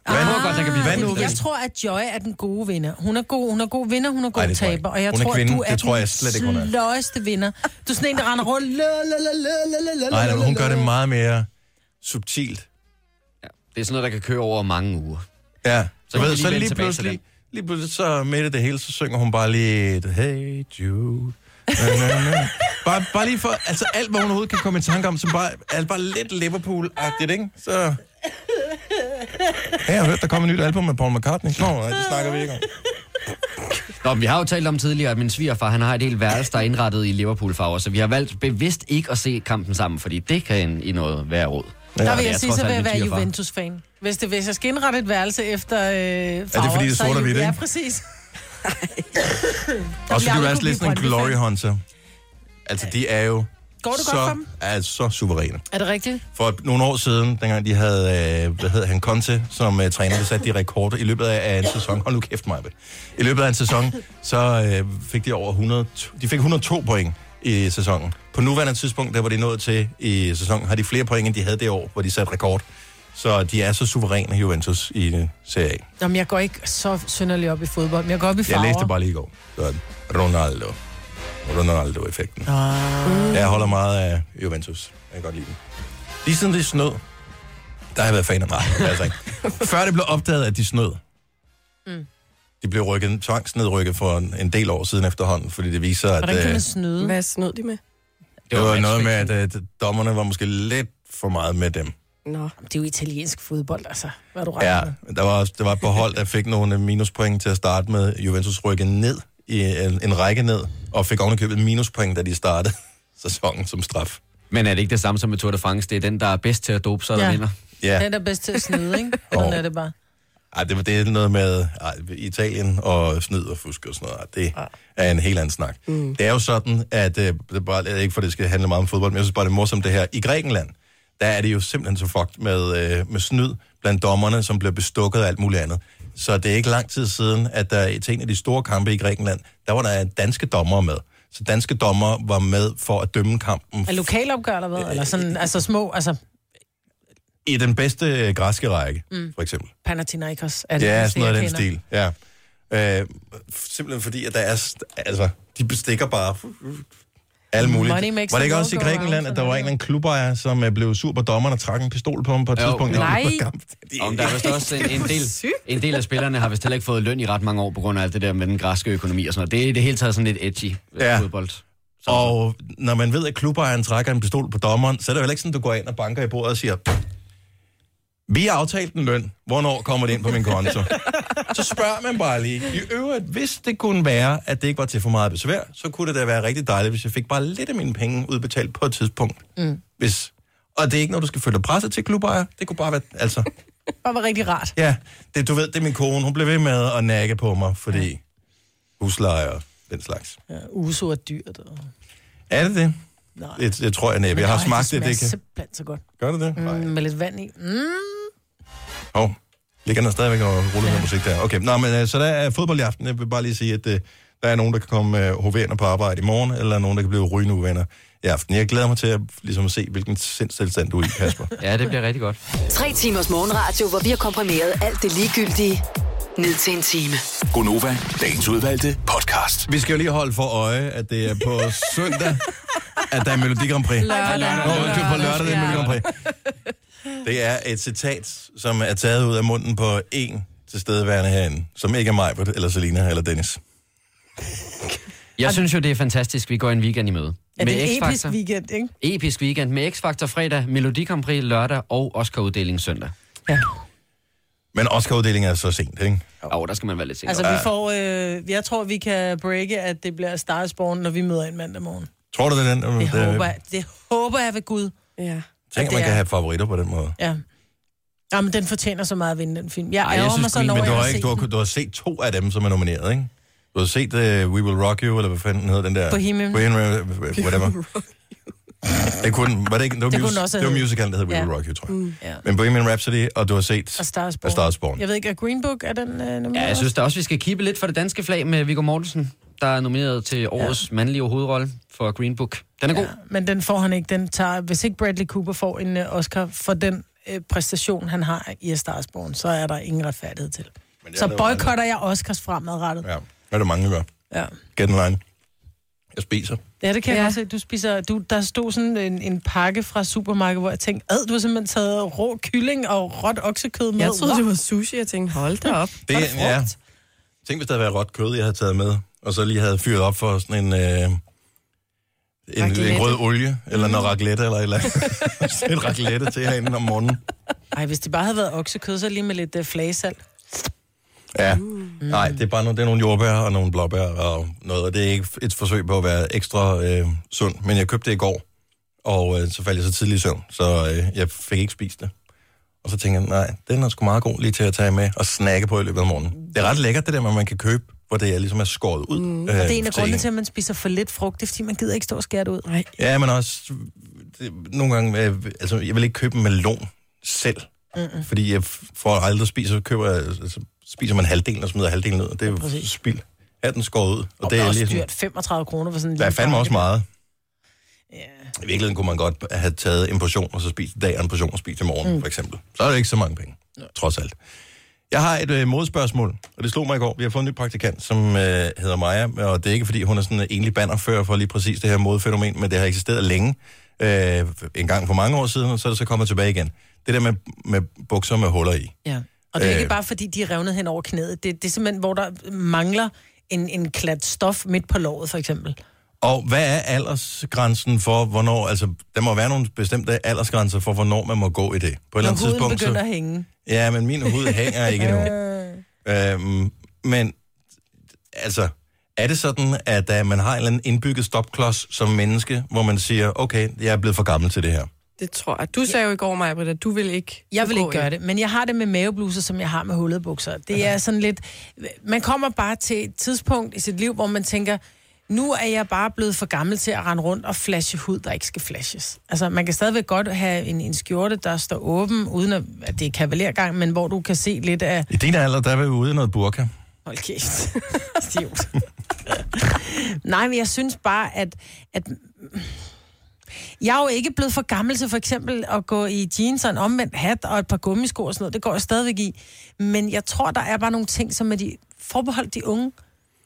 Hvad, Jeg tror godt, der kan blive hvad nu, jeg tror, at Joy er den gode vinder. Hun er god, hun er god vinder, hun er god Ej, taber. Og jeg Hun tror, kvinde. du er Det tror jeg den slet ikke, hun er. sløjeste vinder. Du er sådan en, der render rundt. Nej, nej, hun gør det meget mere subtilt. Ja, det er sådan noget, der kan køre over mange uger. Ja, Så ved, så lige pludselig, lige pludselig, så midt i det hele, så synger hun bare lige et Hey Jude. *laughs* Bare, bare lige for, altså alt, hvad hun overhovedet kan komme i tanke om, som bare, er bare lidt Liverpool-agtigt, ikke? Så... Ja, jeg har hørt, der kommer et nyt album med Paul McCartney. Nå, nej, det snakker vi ikke om. Nå, vi har jo talt om tidligere, at min svigerfar, han har et helt værelse, der er indrettet i Liverpool-farver, så vi har valgt bevidst ikke at se kampen sammen, fordi det kan i noget være råd. Der vil det er jeg sige, så vil jeg være. Juventus-fan. Hvis, det, hvis jeg skal indrette et værelse efter øh, farver, fordi det er sort og hvidt, ikke? Ja, præcis. Og så kan du kunne lidt sådan en glory hunter. Altså, de er jo Går det så, godt for dem? er så suveræne. Er det rigtigt? For nogle år siden, dengang de havde, øh, hvad hedder han, Conte som øh, træner, der satte de rekorder i løbet af en sæson. Hold nu kæft mig. I løbet af en sæson, så øh, fik de over 100, de fik 102 point i sæsonen. På nuværende tidspunkt, der var de nået til i sæsonen, har de flere point, end de havde det år, hvor de satte rekord. Så de er så suveræne, Juventus, i øh, Serie A. Jamen, jeg går ikke så synderligt op i fodbold, men jeg går op i farver. Jeg læste bare lige i går. Så Ronaldo. Ronaldo-effekten. Ah. Jeg holder meget af Juventus. Jeg kan godt lide dem. Lige siden det snød, der har jeg været fan af mig. Altså ikke. *laughs* Før det blev opdaget, at de snød. Mm. De blev rykket, tvangsnedrykket for en, en del år siden efterhånden, fordi det viser, at Hvordan kan øh, man snyde? Hvad snød de med? det var noget med, at, at dommerne var måske lidt for meget med dem. Nå. Det er jo italiensk fodbold, altså. Hvad du regner Ja, med? der var, også- der var et behold, der fik nogle minuspoint til at starte med. Juventus rykkede ned i en, en række ned, og fik ovenikøbet minuspoint, da de startede *laughs* sæsonen som straf. Men er det ikke det samme som med Tour de France? Det er den, der er bedst til at dope sig, der Ja. vinder. Ja. Den er bedst til at snyde, ikke? *laughs* Sådan er det bare. Ej, det, var- det er noget med ej, Italien og snyd og fusk og sådan noget. Ej, Det er en helt anden snak. Mm. Det er jo sådan, at øh, det er bare, ikke for, det skal handle meget om fodbold, men jeg synes bare, det er morsomt det her. I Grækenland, der er det jo simpelthen så fucked med, øh, med snyd blandt dommerne, som bliver bestukket og alt muligt andet. Så det er ikke lang tid siden, at der til en af de store kampe i Grækenland, der var der danske dommere med. Så danske dommer var med for at dømme kampen Er lokalopgør eller hvad? Eller sådan, altså små, altså i den bedste øh, græske række, mm. for eksempel. Panathinaikos er det Ja, sådan noget af den stil. Ja. Øh, simpelthen fordi, at der er... Altså, de bestikker bare alle mulige. Money makes Var det ikke også i Grækenland, at der var en eller anden klubejer, som øh, blev sur på dommeren og trak en pistol på ham på et Jo. tidspunkt? Nej. Det var kamp. Om der er vist også en, en, del, en del af spillerne har vist heller ikke fået løn i ret mange år på grund af alt det der med den græske økonomi og sådan noget. Det er i det hele taget sådan lidt edgy Ja. ja. fodbold. Så, Og når man ved, at klubejeren trækker en pistol på dommeren, så er det jo heller ikke sådan, at du går ind og banker i bordet og siger, vi har aftalt en løn. Hvornår kommer det ind på min konto? så spørger man bare lige. I øvrigt, hvis det kunne være, at det ikke var til for meget besvær, så kunne det da være rigtig dejligt, hvis jeg fik bare lidt af mine penge udbetalt på et tidspunkt. Mm. Hvis... Og det er ikke noget, du skal følge presset til klubejer. Det kunne bare være... Altså, Det var rigtig rart. ja, det, du ved, det er min kone. Hun blev ved med at nakke på mig, fordi husleje og den slags. Ja, uso er dyrt. Og... Er det det? Nej. Det, det tror jeg næppe. Jeg har smagt det. det. Det kan... simpelthen så godt. Gør det det? Mm, med lidt vand i. Mm. Hov, ligger der stadigvæk og ruller med musik der. Okay, Nå, men øh, så der er fodbold i aften. Jeg vil bare lige sige, at øh, der er nogen, der kan komme øh, hovener på arbejde i morgen, eller nogen, der kan blive rygende uvenner i aften. Jeg glæder mig til at, ligesom at se, hvilken sindstilstand du er i, Kasper. *laughs* ja, det bliver rigtig godt. Tre timers morgenradio, hvor vi har komprimeret alt det ligegyldige ned til en time. Gonova, dagens udvalgte podcast. Vi skal jo lige holde for øje, at det er på *laughs* søndag, at der er Melodi Grand Prix. Lørdag. Nå, undskyld, på lørdag, det er Melodi Grand Prix. Det er et citat, som er taget ud af munden på en tilstedeværende herinde, som ikke er mig, eller Selina, eller Dennis. Jeg synes jo, det er fantastisk, vi går en weekend i møde. Er det en X-Factor. episk weekend, ikke? Episk weekend med X-Factor fredag, Melodi Grand Prix lørdag og Oscar-uddeling søndag. Ja. Men Oscar-uddelingen er så sent, ikke? Og der skal man være lidt sikker. Altså, vi får... Øh, jeg tror, vi kan breake, at det bliver Stars Born, når vi møder en mandag morgen. Tror du, det er den? Det håber jeg, det håber jeg ved Gud. Ja. Tænk, at man kan er- have favoritter på den måde. Ja. Jamen, den fortjener så meget at vinde, den film. Jeg, Ej, jeg synes mig så, når Men du har, ikke, set du, har, du har set to af dem, som er nomineret, ikke? Du har set uh, We Will Rock You, eller hvad fanden hedder den der? Bohemian. Bohemian, whatever. *laughs* Det kunne, var det ikke, det var, Det mus, den også det var musical, der hed We Ja. Will Rock You, tror jeg. Mm. Men Bohemian Rhapsody, og du har set Og Stars Born. Star is Born. Jeg ved ikke, er Green Book, er den øh, nomineret? Ja, jeg synes da også, vi skal kippe lidt for det danske flag med Viggo Mortensen, der er nomineret til årets ja. mandlige hovedrolle for Green Book. Den er god. Ja, men den får han ikke. Den tager, hvis ikke Bradley Cooper får en uh, Oscar for den uh, præstation, han har i A Star is Born, så er der ingen retfærdighed til. Men det Så der boykotter jeg Oscars fremadrettet. Ja, hvad er det mange, der gør? Ja. Get in line. Jeg spiser. Ja, det kan ja. Jeg se. Du spiser, du, der stod sådan en, en pakke fra supermarkedet, hvor jeg tænkte, ad, du har simpelthen taget rå kylling og råt oksekød med. Jeg troede, det var sushi. Jeg tænkte, hold da op. Det, det ja. Tænk, hvis der havde været råt kød, jeg havde taget med, og så lige havde fyret op for sådan en... Øh, en, en Raclette. rød olie, eller noget raclette, eller et eller andet. *laughs* *laughs* en raclette til herinde om morgenen. Ej, hvis det bare havde været oksekød, så lige med lidt uh, flagesalt. Ja, nej, det er bare nogle, det er nogle jordbær og nogle blåbær og noget, og det er ikke et forsøg på at være ekstra øh, sund, men jeg købte det i går, og øh, så faldt jeg så tidligt i søvn, så øh, jeg fik ikke spist det. Og så tænkte jeg, nej, den er sgu meget god lige til at tage med og snakke på i løbet af morgenen. Det er ret lækkert det der med, at man kan købe hvor det er, ligesom er skåret ud. Mm. Og det er en af grundene til, at man spiser for lidt frugt, det er fordi, man gider ikke stå og skære det ud. Nej. Ja, men også det, nogle gange, øh, altså jeg vil ikke købe en melon selv, Mm-mm. fordi jeg får aldrig spise, så køber jeg, altså, spiser man halvdelen og smider halvdelen ud, og det er jo præcis. spild. Er den skåret ud? Og, Og det er også lige sådan, dyrt, 35 kroner for sådan en der er fandme også meget. I virkeligheden kunne man godt have taget en portion, og så spist i dag, og en portion og spist i morgen, mm. for eksempel. Så er det ikke så mange penge, trods alt. Jeg har et øh, modspørgsmål, og det slog mig i går. Vi har fået en ny praktikant, som øh, hedder Maja, og det er ikke, fordi hun er sådan en enlig bannerfører for lige præcis det her modefænomen, men det har eksisteret længe, øh, en gang for mange år siden, og så er det så kommet tilbage igen. Det der med, med bukser med huller i. Ja. Og det er Øh. ikke bare, fordi de er revnet hen over knæet. Det, det er simpelthen, hvor der mangler en, en klat stof midt på låret, for eksempel. Og hvad er aldersgrænsen for, hvornår, altså, der må være nogle bestemte aldersgrænser for, hvornår man må gå i det. På et eller Når andet huden tidspunkt, begynder så... at hænge. Ja, men min hud hænger ikke endnu. *laughs* Øhm, men altså, er det sådan, at uh, man har en eller anden indbygget stopklods som menneske, hvor man siger, okay, jeg er blevet for gammel til det her? Det tror jeg. Du sagde jo i går, Maja, at du vil ikke Jeg vil ikke gøre det, men jeg har det med mavebluser, som jeg har med hullede bukser. Det er sådan lidt... Man kommer bare til et tidspunkt i sit liv, hvor man tænker, nu er jeg bare blevet for gammel til at rende rundt og flashe hud, der ikke skal flashes. Altså, man kan stadigvæk godt have en, en skjorte, der står åben, uden at, at det er kavalergang, men hvor du kan se lidt af... I din alder, der er vi ude i noget burka. Hold kæft. *laughs* Idiot. Nej, men jeg synes bare, at, at... Jeg er jo ikke blevet for gammel til for eksempel at gå i jeans og en omvendt hat og et par gummisko og sådan noget. Det går jeg stadigvæk i. Men jeg tror, der er bare nogle ting, som er de forbeholdt de unge.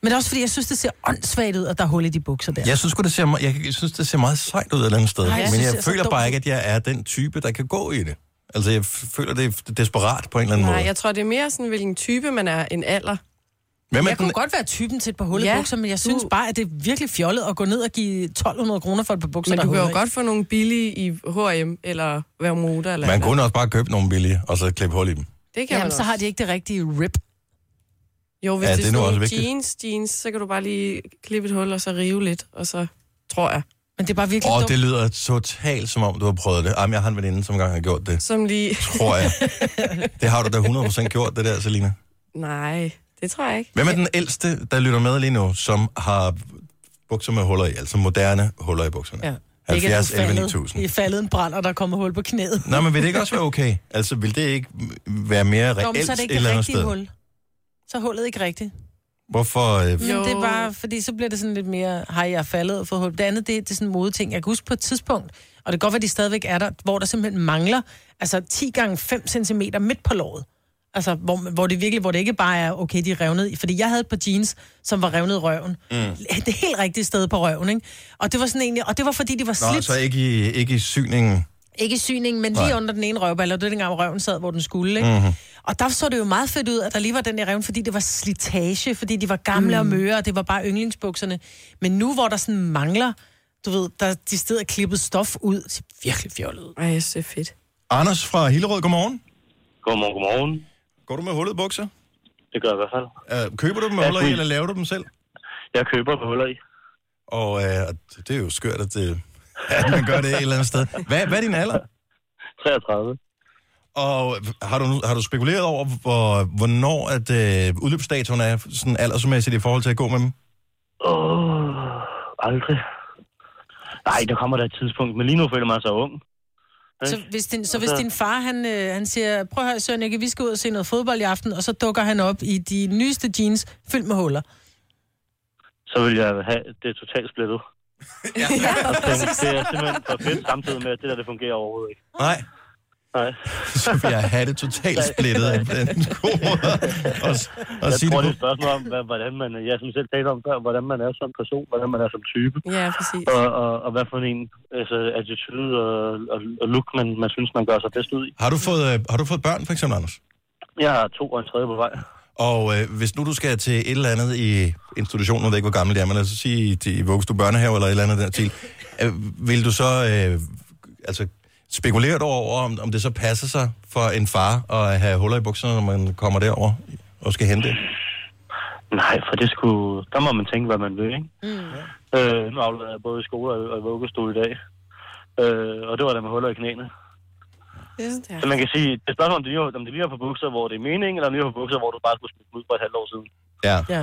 Men det er også fordi, jeg synes, det ser åndssvagt ud, at der er hul i de bukser der. Jeg synes, det ser, jeg, jeg synes, det ser meget sejt ud et eller andet sted. Nej, jeg men synes, jeg er så føler bare ikke, at jeg er den type, der kan gå i det. Altså, jeg føler, det er desperat på en eller anden Nej, måde. jeg tror, det er mere sådan, hvilken type man er en alder. Hvem er jeg den, kunne godt være typen til et par hullede Ja, bukser, men jeg synes du- bare, at det er virkelig fjollet at gå ned og give 1200 kroner for et par bukser, Men der du kan jo godt få nogle billige i H&M eller Vermuda. Eller Man eller. kunne også bare købe nogle billige, og så klippe hul i dem. Det kan Jamen, man så også. har de ikke det rigtige rip. Jo, hvis Ja, det det er sådan også nogle jeans, jeans, så kan du bare lige klippe et hul, og så rive lidt, og så tror jeg. Men det er bare virkelig Og dumt. det lyder totalt som om, du har prøvet det. Jamen, jeg har en veninde, som engang har gjort det. Som lige... Tror jeg. *laughs* Det har du da 100% gjort, det der, Selina. Nej, det tror jeg ikke. Hvem er den ældste, der lytter med lige nu, som har bukser med huller i, altså moderne huller i bukserne? Ja. 70 Ikke, at 11 du er faldet, 9000. I er faldet en brand, og der kommer hul på knæet. Nå, men vil det ikke også være okay? Altså, vil det ikke være mere Nå, men reelt så er det et ikke eller andet rigtige sted? hul. Så er hullet ikke rigtigt. Hvorfor? Øh, Men Jo. det er bare, fordi så bliver det sådan lidt mere, har jeg faldet og fået hul. Det andet, det, det er sådan en modeting. Jeg kan huske på et tidspunkt, og det kan godt være, de stadigvæk er der, hvor der simpelthen mangler, altså 10 gange 5 cm midt på låret. Altså, hvor, hvor det virkelig, hvor det ikke bare er, okay, de er revnet. i- Fordi jeg havde et par jeans, som var revnet i røven. Mm. Det helt rigtige sted på røven, ikke? Og det var sådan egentlig, og det var fordi, de var Nå, slidt. så ikke i, ikke i syningen. Ikke i syningen, men lige Nej. Under den ene røvballe, og det var dengang, røven sad, hvor den skulle, ikke? Mhm. Og der så det jo meget fedt ud, at der lige var den der revne, fordi det var slitage, fordi de var gamle mm. og møre, og det var bare yndlingsbukserne. Men nu, hvor der sådan mangler, du ved, der de steder klippet stof ud, det ser virkelig fjollet ud. Ej, er fedt. Anders fra Hillerød, godmorgen. Godmorgen, godmorgen. Går du med hullede bukser? Det gør jeg i hvert fald. Uh, køber du dem med huller i, eller laver du dem selv? Jeg køber på huller i. Og uh, det er jo skørt, at, det, at man gør det et eller andet sted. Hvad, hvad er din alder? 33. Og har du, har du spekuleret over, hvor, hvornår at, uh, udløbsdatoen er sådan aldersmæssigt i forhold til at gå med dem? Åh, oh, aldrig. Nej, der kommer der et tidspunkt, men lige nu føler man sig ung. Så hvis din, så hvis din far, han, øh, han siger, prøv at høre, Søren, vi skal ud og se noget fodbold i aften, og så dukker han op i de nyeste jeans, fyldt med huller. Så vil jeg have det totalt splittet. *laughs* ja, og tænke, det er simpelthen for fedt, samtidig med, at det der, det fungerer overhovedet ikke. Nej, Nej. så vil jeg have det totalt splittet af en god måde. Og, og Jeg sige tror, det det er et spørgsmål om, hvad- hvordan man, jeg som selv talte om før, hvordan man er som person, hvordan man er som type, Ja, præcis. og, og, og hvad for en altså, attitude og, og, og look, man, man synes, man gør sig bedst ud i. Har du, fået, øh, har du fået børn, for eksempel, Anders? Jeg har to og en tredje på vej. Og øh, hvis nu du skal til et eller andet i institutionen, nu ved jeg ikke, hvor gammel det er, men lad os sige i, i vuggestue børnehave eller et eller andet der til, øh, vil du så øh, altså, spekulere du over, om, om det så passer sig for en far at have huller i bukserne, når man kommer derover og skal hente det? Nej, for det skulle... Der må man tænke, hvad man vil, ikke? Mm. Øh, nu afleverer jeg både i skole og, og i vuggestue i dag. Øh, og det var der med huller i knæene. Ja. Så man kan sige, det er spørgsmål, om det lige er, om det lige er på bukser, hvor det er meningen, eller om det lige er på bukser, hvor du bare skulle smide ud for et halvt år siden. Ja. Ja.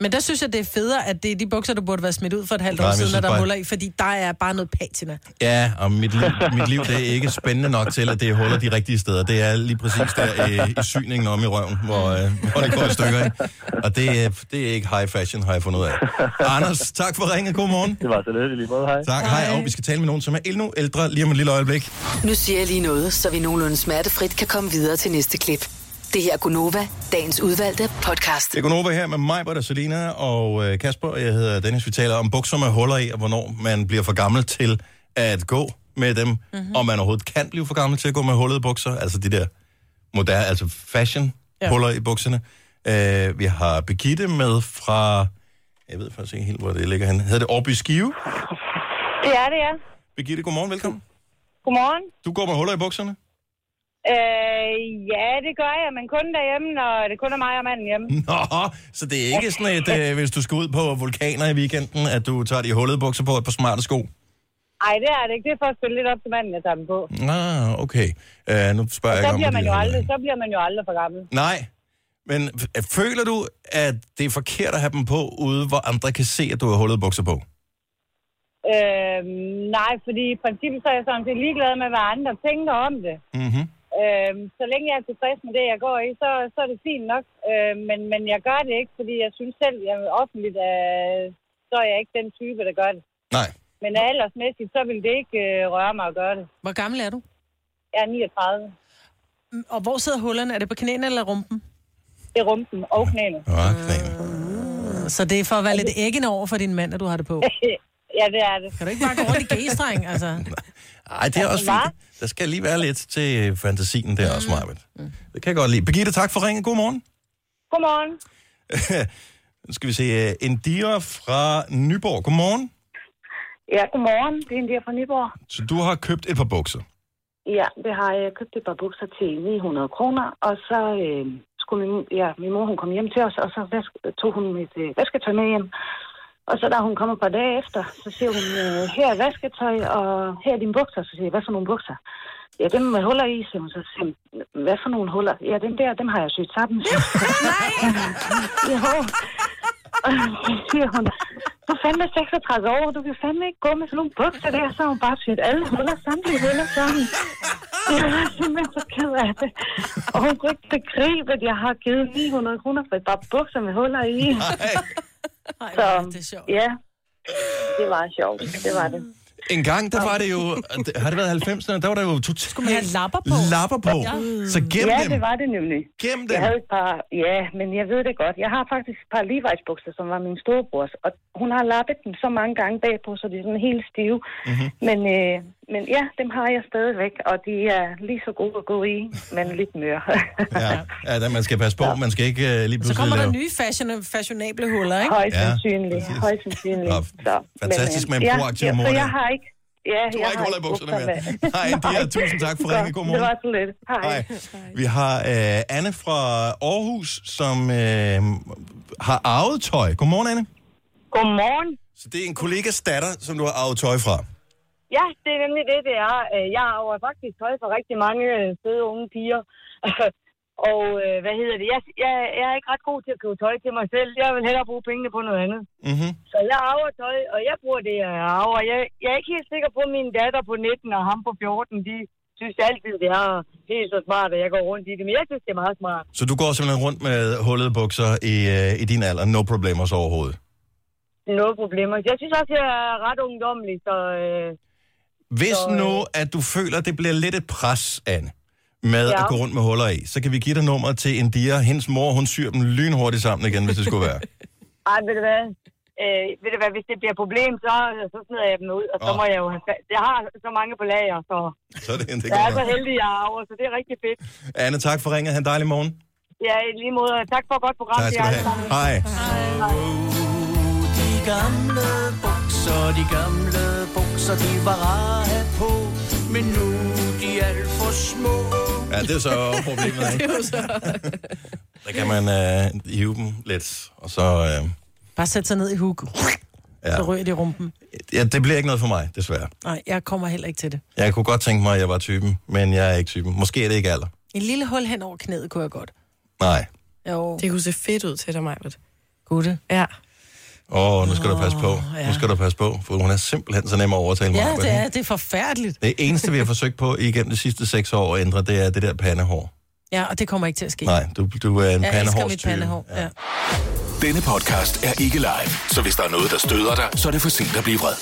Men der synes jeg, det er federe, at det er de bukser, der burde være smidt ud for et halvt Nej, år siden, når der er bare- huller i, fordi der er bare noget patina. Ja, og mit liv, mit liv det er ikke spændende nok til, at det er huller de rigtige steder. Det er lige præcis der i, i syningen om i røven, hvor, øh, hvor det går i stykker. Ikke? Og det, er- det er ikke high fashion, har jeg fundet ud af. Anders, tak for ringet. God morgen. Det var så lidt lige måde. Hej. Tak, hej. Og vi skal tale med nogen, som er endnu ældre lige om et lille øjeblik. Nu siger jeg lige noget, så vi nogenlunde smertefrit kan komme videre til næste klip. Det her er Gunova, dagens udvalgte podcast. Det er Gunova her med mig, Britta, Selina og øh, Kasper. og Jeg hedder Dennis. Vi taler om bukser med huller i, og hvornår man bliver for gammel til at gå med dem. Mm-hmm. Og man overhovedet kan blive for gammel til at gå med hullede bukser. Altså de der moderne, altså fashion ja. huller i bukserne. Uh, vi har Birgitte med fra, jeg ved faktisk ikke helt, hvor det ligger henne. Hedder det Årby Skive? Det er det, ja. Birgitte, godmorgen, velkommen. Godmorgen. Du går med huller i bukserne? Øh, ja, det gør jeg, men kun derhjemme, når det kun er mig og manden hjemme. Nå, så det er ikke sådan et, øh, hvis du skal ud på vulkaner i weekenden, at du tager de hullede bukser på et par smarte sko? Nej, det er det ikke. Det er for at spille lidt op til manden, jeg tager dem på. Ah, okay. Uh, nu spørger Og jeg så ikke om bliver, det man jo aldrig, så bliver man jo aldrig for gammel. Nej, men føler du, at det er forkert at have dem på ude, hvor andre kan se, at du har hullede bukser på? Øh, nej, fordi i princippet så er jeg sådan set ligeglad med, hvad andre tænker om det. Mm-hmm. Øh, så længe jeg er tilfreds med det, jeg går i, så, så er det fint nok. Øh, men, men jeg gør det ikke, fordi jeg synes selv, jeg er offentligt, øh, så er jeg ikke den type, der gør det. Nej. Men aldersmæssigt, så vil det ikke øh, røre mig at gøre det. Hvor gammel er du? Jeg er 39. Mm, Og hvor sidder hullerne? Er det på knæene eller rumpen? Det er rumpen og knæene. Ja, knæene. Så det er for at være lidt æggende over for din mand, at du har det på. *laughs* ja, det er det. Kan du ikke bare gå rundt i g-streng, altså? *laughs* Ej, det er også fint. Der skal lige være lidt til fantasien der også, Marvind. Det kan jeg godt lide. Birgitte, tak for ringen. God morgen. Godmorgen. *laughs* Nu skal vi se. Indira fra Nyborg. Godmorgen. Ja, godmorgen. Det er en der fra Nyborg. Så du har købt et par bukser. Ja, det har jeg købt et par bukser til 900 kroner, og så øh, skulle min, ja, min mor hun kom hjem til os, og så vask, tog hun mit øh, vasketøj med hjem. Og så da hun kommer par dage efter, så siger hun, øh, her er vasketøj, og her er dine bukser. Så siger jeg, hvad for nogle bukser? Ja, dem med huller i, siger hun så. Siger, hvad for nogle huller? Ja, dem der, dem har jeg syet sammen. *laughs* Nej! *laughs* jo. Og så siger hun, du er fandme 36 år, du kan fandme ikke gå med sådan nogle bukser der. Så har hun bare syet alle huller, samtlige huller sammen. *laughs* Jeg var simpelthen så ked af det. Og hun kunne ikke begribe, at jeg har givet 900 kroner for et par bukser med huller i. Så, ja, det var sjovt. Det var det. En gang, der var det jo... Har det været 90'erne? Der var der jo totalt... Skulle man have lapper på? Lapper på. Ja. Så gem ja, dem. det var det nemlig. Gem Jeg dem. havde et par, ja, men jeg ved det godt. Jeg har faktisk et par Levi's bukser, som var min storebrors, og hun har lappet dem så mange gange bagpå, så de er sådan helt stive. Mm-hmm. Men, øh, men ja, dem har jeg stadigvæk, og de er lige så gode at gå i, men lidt møre. *laughs* Ja, ja der, man skal passe på. Man skal ikke uh, lige Så pludselig kommer der lave... nye fashion, fashionable huller, ikke? Højst sandsynligt, højst sandsynligt. Så, fantastisk med en ja, proaktiv ja, mor Så der. jeg har ikke... Ja, Du har jeg ikke huller i bukserne bukser mere. *laughs* Nej, India, tusind tak for ringe. Godmorgen. Det var så lidt. Hej. Hej. Vi har uh, Anne fra Aarhus, som uh, har arvet tøj. Godmorgen, Anne. Godmorgen. Så det er en kollegas datter, som du har arvet tøj fra. Ja, det er nemlig det, det er. Øh, Jeg har jo faktisk tøj for rigtig mange øh, søde unge piger. *laughs* Og øh, hvad hedder det? Jeg, jeg, jeg er ikke ret god til at købe tøj til mig selv. Jeg vil hellere bruge pengene på noget andet. Mm-hmm. Så jeg arver tøj, og jeg bruger det, jeg arver. Jeg, jeg er ikke helt sikker på, at min datter på 19 og ham på 14, de synes altid, det er helt så smart, at jeg går rundt i det. Men jeg synes, det er meget smart. Så du går simpelthen rundt med hullede bukser i, i din alder. No problemer så overhovedet. No problemer. Jeg synes også, jeg er ret ungdommelig, så... Øh, Hvis Så, øh, nu, at du føler, at det bliver lidt et pres, Anne, med Ja. at gå rundt med huller i, så kan vi give dig nummeret til India. Hendes mor, hun syr dem lynhurtigt sammen igen, hvis det skulle være. *laughs* Ej, ved du hvad? Øh, ved du hvad, hvis det bliver et problem, så, så smider jeg dem ud, og så Åh. må jeg jo have... Jeg har så mange på lager, så Så er det, det jeg er så heldig, jeg arver, så det er rigtig fedt. Anne, tak for ringet. Ha' en dejlig morgen. Ja, i lige måde. Tak for et godt program. Tak skal du have. sammen. Hej. De gamle bukser, de gamle bukser, de var rare på, men nu de er alt for små. Ja, det er så problemet, ikke? *laughs* Det er jo så... Der kan man uh, hive dem lidt, og så... Uh, Bare sætte sig ned i huk. Ja. Så ryger det i rumpen. ja, det bliver ikke noget for mig, desværre. Nej, jeg kommer heller ikke til det. Jeg kunne godt tænke mig, at jeg var typen, men jeg er ikke typen. Måske er det ikke alder. En lille hul hen over knæet kunne jeg godt. Nej. Jo. Det kunne se fedt ud til dig, Majbert. Gutte. Ja. Åh, oh, nu skal du passe på. ja. Nu skal du passe på, for hun er simpelthen så nem at overtale mig. Ja, det er, det er forfærdeligt. Det eneste, vi har forsøgt på igennem de sidste seks år at ændre, det er det der pandehår. Ja, og det kommer ikke til at ske. Nej, du, du er en jeg mit pandehår. Ja. Denne podcast er ikke live, så hvis der er noget, der støder dig, så er det for sent at blive vred.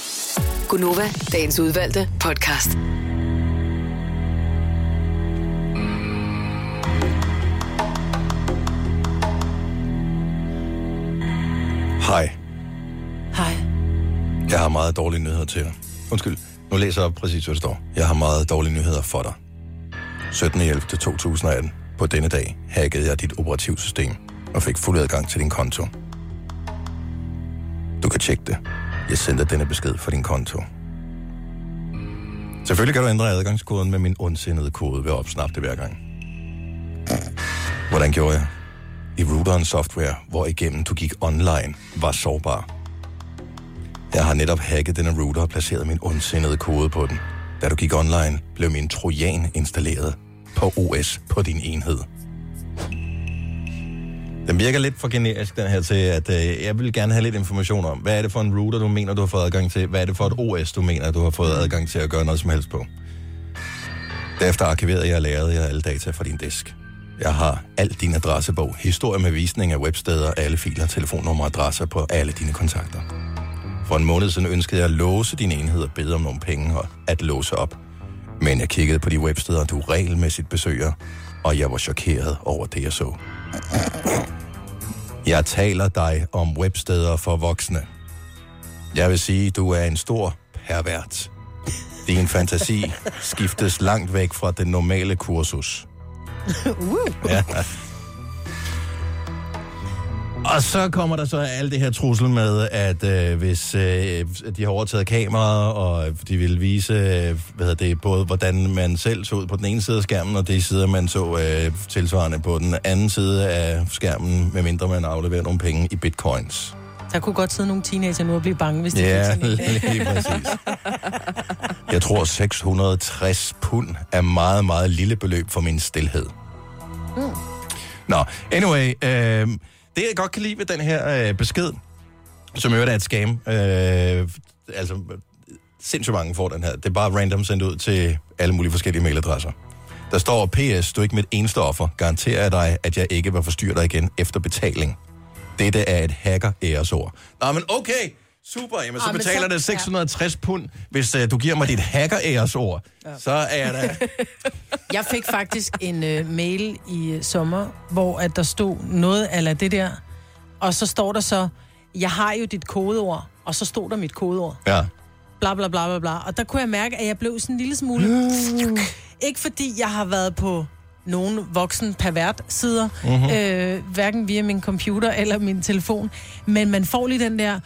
Gunova, dagens udvalgte podcast. Hej. Hej. Jeg har meget dårlige nyheder til dig. Undskyld, nu læser jeg præcis, hvad der står. Jeg har meget dårlige nyheder for dig. 17.11.2018. På denne dag hackede jeg dit operativsystem og fik fuld adgang til din konto. Du kan tjekke det. Jeg sender denne besked for din konto. Selvfølgelig kan du ændre adgangskoden med min ondsindede kode ved at opsnappe det hver gang. Hvordan gjorde jeg? I routeren software, hvor igennem du gik online, var sårbar. Jeg har netop hacket denne router og placeret min ondsindede kode på den. Da du gik online, blev min trojan installeret på OS på din enhed. Den virker lidt for generisk, den her, til at øh, jeg vil gerne have lidt information om, hvad er det for en router, du mener, du har fået adgang til? Hvad er det for et OS, du mener, du har fået adgang til at gøre noget som helst på? Derefter arkiverede jeg og lærede jeg alle data fra din disk. Jeg har al din adressebog, historie med visning af websteder, alle filer, telefonnumre og adresser på alle dine kontakter. For en måned siden ønskede jeg at låse din enhed og bede om nogle penge og at låse op. Men jeg kiggede på de websteder, du regelmæssigt besøger, og jeg var chokeret over det, jeg så. Jeg taler dig om websteder for voksne. Jeg vil sige, du er en stor pervert. Din fantasi *laughs* skiftes langt væk fra den normale kursus. Ja. Og så kommer der så alt det her trussel med, at øh, hvis øh, de har overtaget kameraet, og de vil vise, øh, hvad det, både hvordan man selv så ud på den ene side af skærmen, og de sider, man så øh, tilsvarende på den anden side af skærmen, medmindre man afleverer nogle penge i bitcoins. Der kunne godt sidde nogle teenager nu og blive bange, hvis de Ja, sådan lige præcis. Jeg tror, 660 pund er meget, meget lille beløb for min stillhed. Mm. Nå, anyway, øh, det jeg godt kan lide ved den her øh, besked, som jo øvrigt er et scam, øh, altså sindssygt mange får den her, det er bare random sendt ud til alle mulige forskellige mailadresser. Der står, PS, du er ikke mit eneste offer. Garanterer jeg dig, at jeg ikke vil forstyrre dig igen efter betaling. Dette er et hacker-æresord. Nå, men okay, super. Jamen, så Ah, betaler det 660 pund, hvis uh, du giver mig dit hacker-æresord. Så er jeg da... *laughs* Jeg fik faktisk en øh, mail i øh, sommer, hvor at der stod noget af det der, og så står der så, jeg har jo dit kodeord, og så stod der mit kodeord. Ja. Bla bla bla bla bla. Og der kunne jeg mærke, at jeg blev sådan en lille smule... *gasps* Ikke fordi jeg har været på nogen voksen pervert sider, Mhm. mm-hmm. øh, hverken via min computer eller min telefon, men man får lige den der,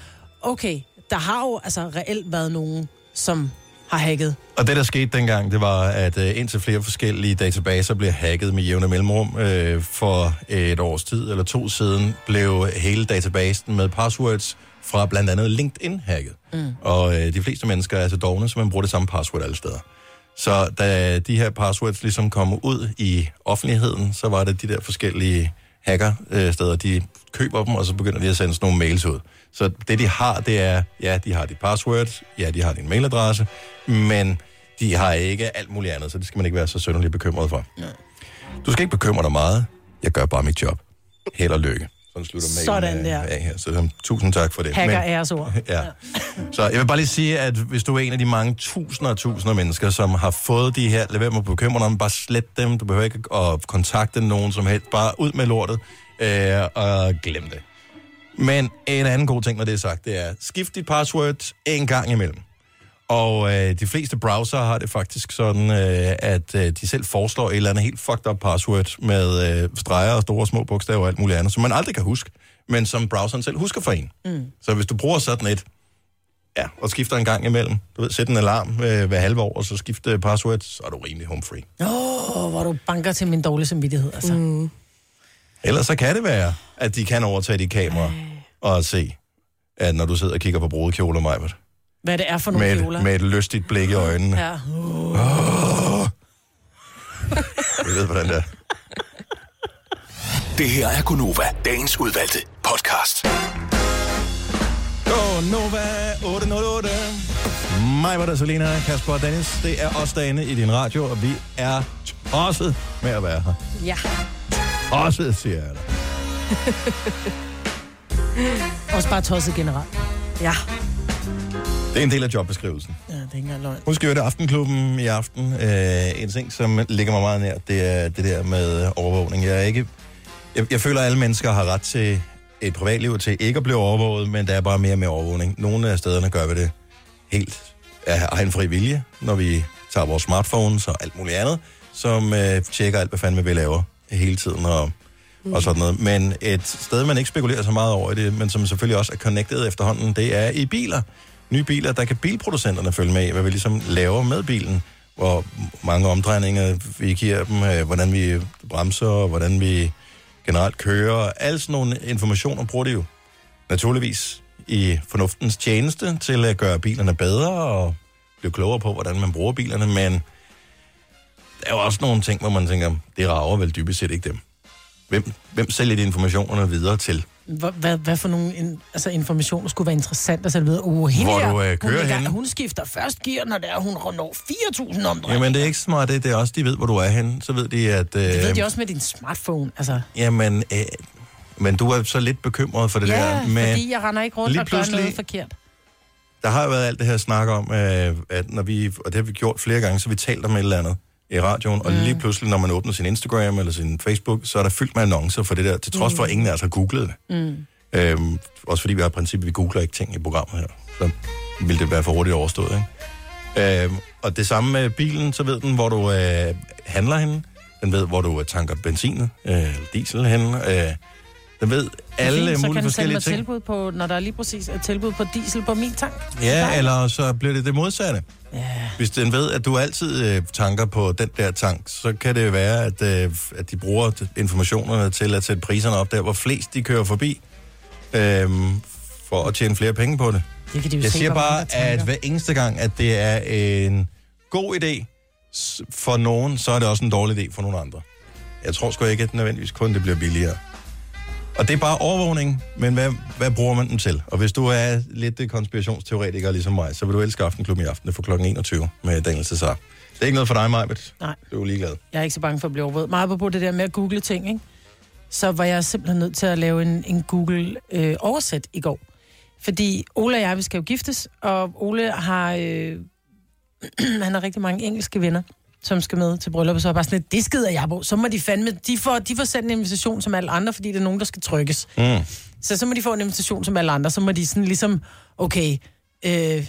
okay, der har jo altså reelt været nogen, som har hacket. Og det, der skete dengang, det var, at uh, indtil flere forskellige databaser blev hacket med jævne mellemrum. Uh, for et års tid eller to siden blev hele databasen med passwords fra blandt andet LinkedIn hacket. Mm. Og uh, de fleste mennesker er så dogne, så man bruger det samme password alle steder. Så da de her passwords ligesom kom ud i offentligheden, så var det de der forskellige hacker-steder, de køber dem, og så begynder de at sende sådan nogle mails ud. Så det, de har, det er, ja, de har dit password, ja, de har din mailadresse, men de har ikke alt muligt andet, så det skal man ikke være så sønderligt bekymret for. Du skal ikke bekymre dig meget. Jeg gør bare mit job. Held og lykke. Sådan slutter mailen Sådan af- der. af her. Så um, tusind tak for det. Hacker Men- æresord. *laughs* Ja. Så jeg vil bare lige sige, at hvis du er en af de mange tusinder og tusinder af mennesker, som har fået de her, lad være med at bekymre dig om, bare slet dem. Du behøver ikke at kontakte nogen som helst. Bare ud med lortet øh, og glem det. Men en anden god ting, når det er sagt, det er, skift dit password en gang imellem. Og øh, de fleste browser har det faktisk sådan, øh, at øh, de selv foreslår et eller andet helt fucked up password med øh, streger og store og små bogstaver og alt muligt andet, som man aldrig kan huske, men som browseren selv husker for en. Mm. Så hvis du bruger sådan et, ja, og skifter en gang imellem, du ved, sæt en alarm øh, hver halve år, og så skifte password, så er du rimelig home free. Åh, oh, hvor du banker til min dårlige samvittighed, altså. Mm. Ellers så kan det være, at de kan overtage dit kamera og se, at når du sidder og kigger på brudekjoler, Majbert, Hvad det er for nogle med, kjoler. et- med et lystigt blik i øjnene. Ja. Oh. Jeg ved, hvordan det er. Det her er Gunova, dagens udvalgte podcast. Nova 808. Mig var der, Selina, Kasper og Dennis. Det er os derinde i din radio, og vi er tosset med at være her. Ja. Tosset, siger jeg dig. *laughs* Også bare tosset generelt. Ja. Det er en del af jobbeskrivelsen. Ja, det er ikke engang løgn. Husk at høre det Aftenklubben i aften. Øh, en ting, som ligger mig meget nær, det er det der med overvågning. Jeg, er ikke, jeg, jeg føler, at alle mennesker har ret til et privatliv til ikke at blive overvåget, men der er bare mere og mere overvågning. Nogle af stederne gør vi det helt af egen fri vilje, når vi tager vores smartphones og alt muligt andet, som øh, tjekker alt, hvad fanden vi laver hele tiden og, og sådan noget. Men et sted, man ikke spekulerer så meget over i det, men som selvfølgelig også er connected efterhånden, det er i biler. Nye biler, der kan bilproducenterne følge med i, hvad vi ligesom laver med bilen, hvor mange omdrejninger vi giver dem, øh, hvordan vi bremser, hvordan vi generelt kører. Alle sådan nogle informationer bruger de jo naturligvis i fornuftens tjeneste til at gøre bilerne bedre og blive klogere på, hvordan man bruger bilerne, men der er jo også nogle ting, hvor man tænker, det rager vel dybest set ikke dem. Hvem, hvem sælger de informationerne videre til? Hvad, hvad, hvad for nogle in, altså informationer skulle være interessant at sætte videre? Uh, hende Hvor her, du, øh, hun, kører lægger- henne. hun skifter først gear, når det er, hun når 4.000 omdrejninger. Jamen, det er ikke så meget det. Det er også, de ved, hvor du er henne. Så ved de, at... Øh, Det ved de også med din smartphone. Altså, Jamen, øh, men du er så lidt bekymret for det ja, der. Men fordi jeg render ikke rundt lige og gør noget forkert. der har jo været alt det her snak om, øh, at når vi... Og det har vi gjort flere gange, så vi talt om et eller andet i radioen, og lige pludselig, når man åbner sin Instagram eller sin Facebook, så er der fyldt med annoncer for det der, til trods for, at ingen af os har googlet det. Mm. Øhm, også fordi vi har i princippet, vi googler ikke ting i programmet her. Så vil det være for hurtigt overstået, ikke? Øhm, og det samme med bilen, så ved den, hvor du øh, handler henne. Den ved, hvor du øh, tanker benzin, øh, diesel henne. Øh, den ved alle Fint, så mulige kan den sende forskellige mig ting. tilbud på, når der er lige præcis et tilbud på diesel på min tank. Ja, eller så bliver det det modsatte. Ja. Hvis den ved, at du altid øh, tanker på den der tank, så kan det være, at, øh, at de bruger informationerne til at sætte priserne op der, hvor flest de kører forbi, øh, for at tjene flere penge på det. Det kan de jo Jeg se, siger bare, at hver eneste gang, at det er en god idé for nogen, så er det også en dårlig idé for nogle andre. Jeg tror sgu ikke, at nødvendigvis kun det bliver billigere. Og det er bare overvågning, men hvad, hvad bruger man den til? Og hvis du er lidt øh, konspirationsteoretiker ligesom mig, så vil du elske Aftenklubben i aften. For kl. 21 med Daniel Cesar. Det er ikke noget for dig, Majbet. Nej. Du er ligeglad. Jeg er ikke så bange for at blive overvåget. Meget på det der med at google ting, ikke? Så var jeg simpelthen nødt til at lave en, en Google-oversæt i går. Fordi Ole og jeg, vi skal jo giftes, og Ole har, øh, *clears throat* han har rigtig mange engelske venner, som skal med til bryllup, og så er jeg bare sådan lidt, det skider jeg på. Så må de fandme, de får, de får sendt en invitation som alle andre, fordi det er nogen, der skal trykkes. Mm. Så så må de få en invitation som alle andre. Så må de sådan ligesom, okay, øh,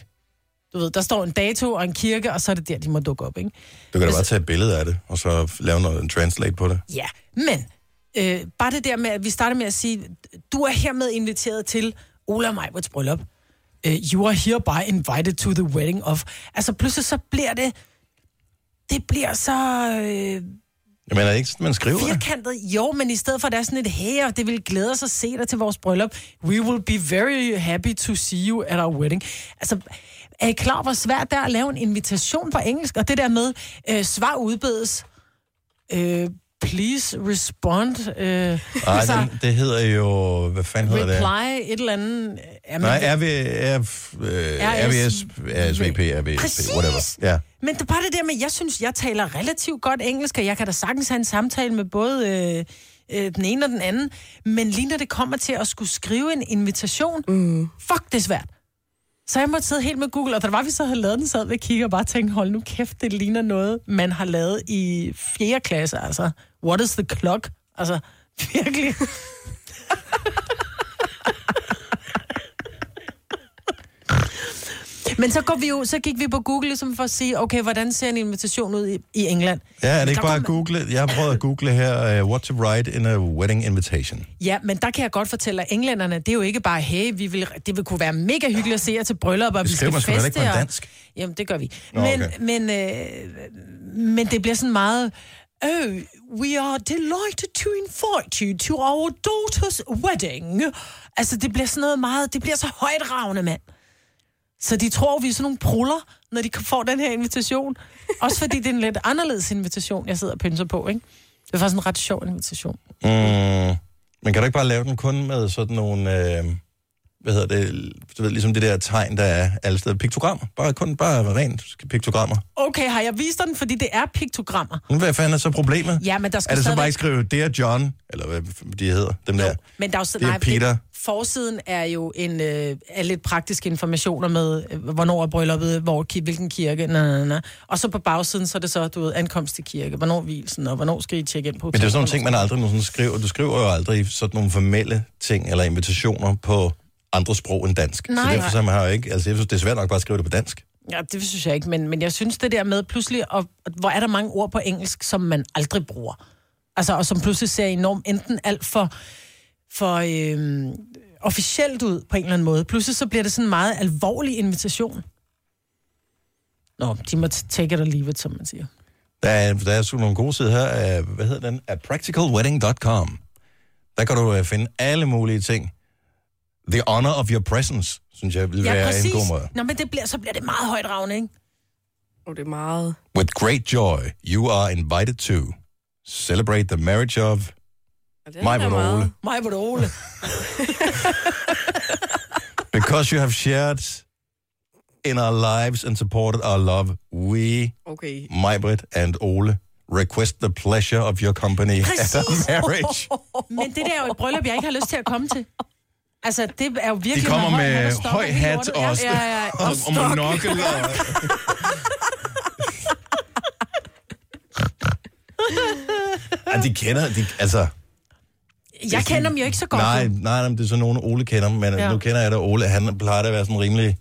du ved, der står en dato og en kirke, og så er det der, de må dukke op, ikke? Du kan da bare tage et billede af det, og så lave noget, en translate på det. Ja, men øh, bare det der med, at vi starter med at sige, du er hermed inviteret til Ola Majbrits bryllup. Uh, you are hereby invited to the wedding of... Altså pludselig så bliver det... Det bliver så... Øh, Jeg mener ikke, sådan, man skriver det. firkantet. Jo, men i stedet for, at der er sådan et her, det vil glæde os at se dig til vores bryllup. We will be very happy to see you at our wedding. Altså, er I klar, hvor svært det er at lave en invitation på engelsk? Og det der med, øh, svar udbedes, øh, please respond, øh, Nej, den, det hedder jo... Hvad fanden hedder det? reply, et eller andet. Ja, Nej, RV, RF, øh, RVS, RSVP, RV, Præcis. whatever. Ja. Men det er bare det der med, jeg synes, jeg taler relativt godt engelsk, og jeg kan da sagtens have en samtale med både øh, øh, den ene og den anden. Men lige når det kommer til at skulle skrive en invitation, mm. fuck, det er svært. Så jeg måtte sidde helt med Google, og da var, vi så havde lavet den, sad vi og kiggede og bare tænkte, hold nu kæft, det ligner noget, man har lavet i 4. klasse, altså. What is the clock? Altså, *laughs* virkelig. Men så, går vi jo, så gik vi på Google ligesom for at sige, okay, hvordan ser en invitation ud i, i England? Ja, er det ikke bare kom- google? Jeg har prøvet at google her, uh, what to write in a wedding invitation. Ja, men der kan jeg godt fortælle, at englænderne, det er jo ikke bare, hey, vi vil, det vil kunne være mega hyggeligt at se jer til bryllup, og vi skal man feste. ikke på en og- dansk. Jamen, det gør vi. Nå, men, okay. men, øh, men det bliver sådan meget, oh, we are delighted to invite you to our daughter's wedding. Altså, det bliver sådan noget meget, det bliver så højt ravne, mand. Så de tror, vi er sådan nogle pruller, når de får den her invitation. Også fordi det er en lidt anderledes invitation, jeg sidder og pynser på, ikke? Det er faktisk en ret sjov invitation. Mm, men kan du ikke bare lave den kun med sådan nogle... Øh, hvad hedder det, du ved, ligesom det der tegn, der er alle steder. Piktogrammer. Bare, kun bare rent piktogrammer. Okay, har jeg vist dig den, fordi det er piktogrammer. Men Hvad fanden er så problemet? Ja, men der skal er det så stadigvæk- bare ikke skrive Dear John, eller hvad de hedder, dem der? Men der er jo Det er nej, Peter. Forsiden er jo en øh, er lidt praktiske informationer med, øh, hvornår er brylluppet, hvor, ki- hvilken kirke, na, na, na. og så på bagsiden, så er det så, du ved, ankomst til kirke, hvornår hvilsen, og hvornår skal I tjekke ind på Men det er sådan nogle ting, man aldrig nogensinde skriver. Du skriver jo aldrig sådan nogle formelle ting eller invitationer på andre sprog end dansk. Nej. så derfor så man har jo ikke, altså jeg synes, det er svært nok bare at skrive det på dansk. Ja, det synes jeg ikke, men, men jeg synes det der med pludselig, og, og hvor er der mange ord på engelsk, som man aldrig bruger. Altså, og som pludselig ser enormt enten alt for, for øhm, officielt ud på en eller anden måde. Pludselig så bliver det sådan en meget alvorlig invitation. Nå, de må take it or leave it, som man siger. Der er, der er sgu nogle gode sider her af, hvad hedder den? Af practicalwedding.com. Der kan du uh, finde alle mulige ting. The honor of your presence, synes jeg vil Ja, være præcis. en god måde. Nå, men det bliver, så bliver det meget højt ravne, ikke? Og det er meget... With great joy, you are invited to celebrate the marriage of mig, meget. Ole. Mig, hvor Ole. *laughs* Because you have shared in our lives and supported our love, we, Okay. Majbrit and Ole, request the pleasure of your company at our marriage. Men det der er jo et bryllup, jeg ikke har lyst til at komme til. Altså, det er jo virkelig De kommer høj med og stopper høj hele hat og, Ja, ja, ja. og, og monokkel. Og... *laughs* Ja, de kender, de, altså... Jeg kender dem jo ikke så godt. Nej, nej, nej, det er så nogen, Ole kender, men ja. Nu kender jeg da Ole. Han plejer da at være sådan rimelig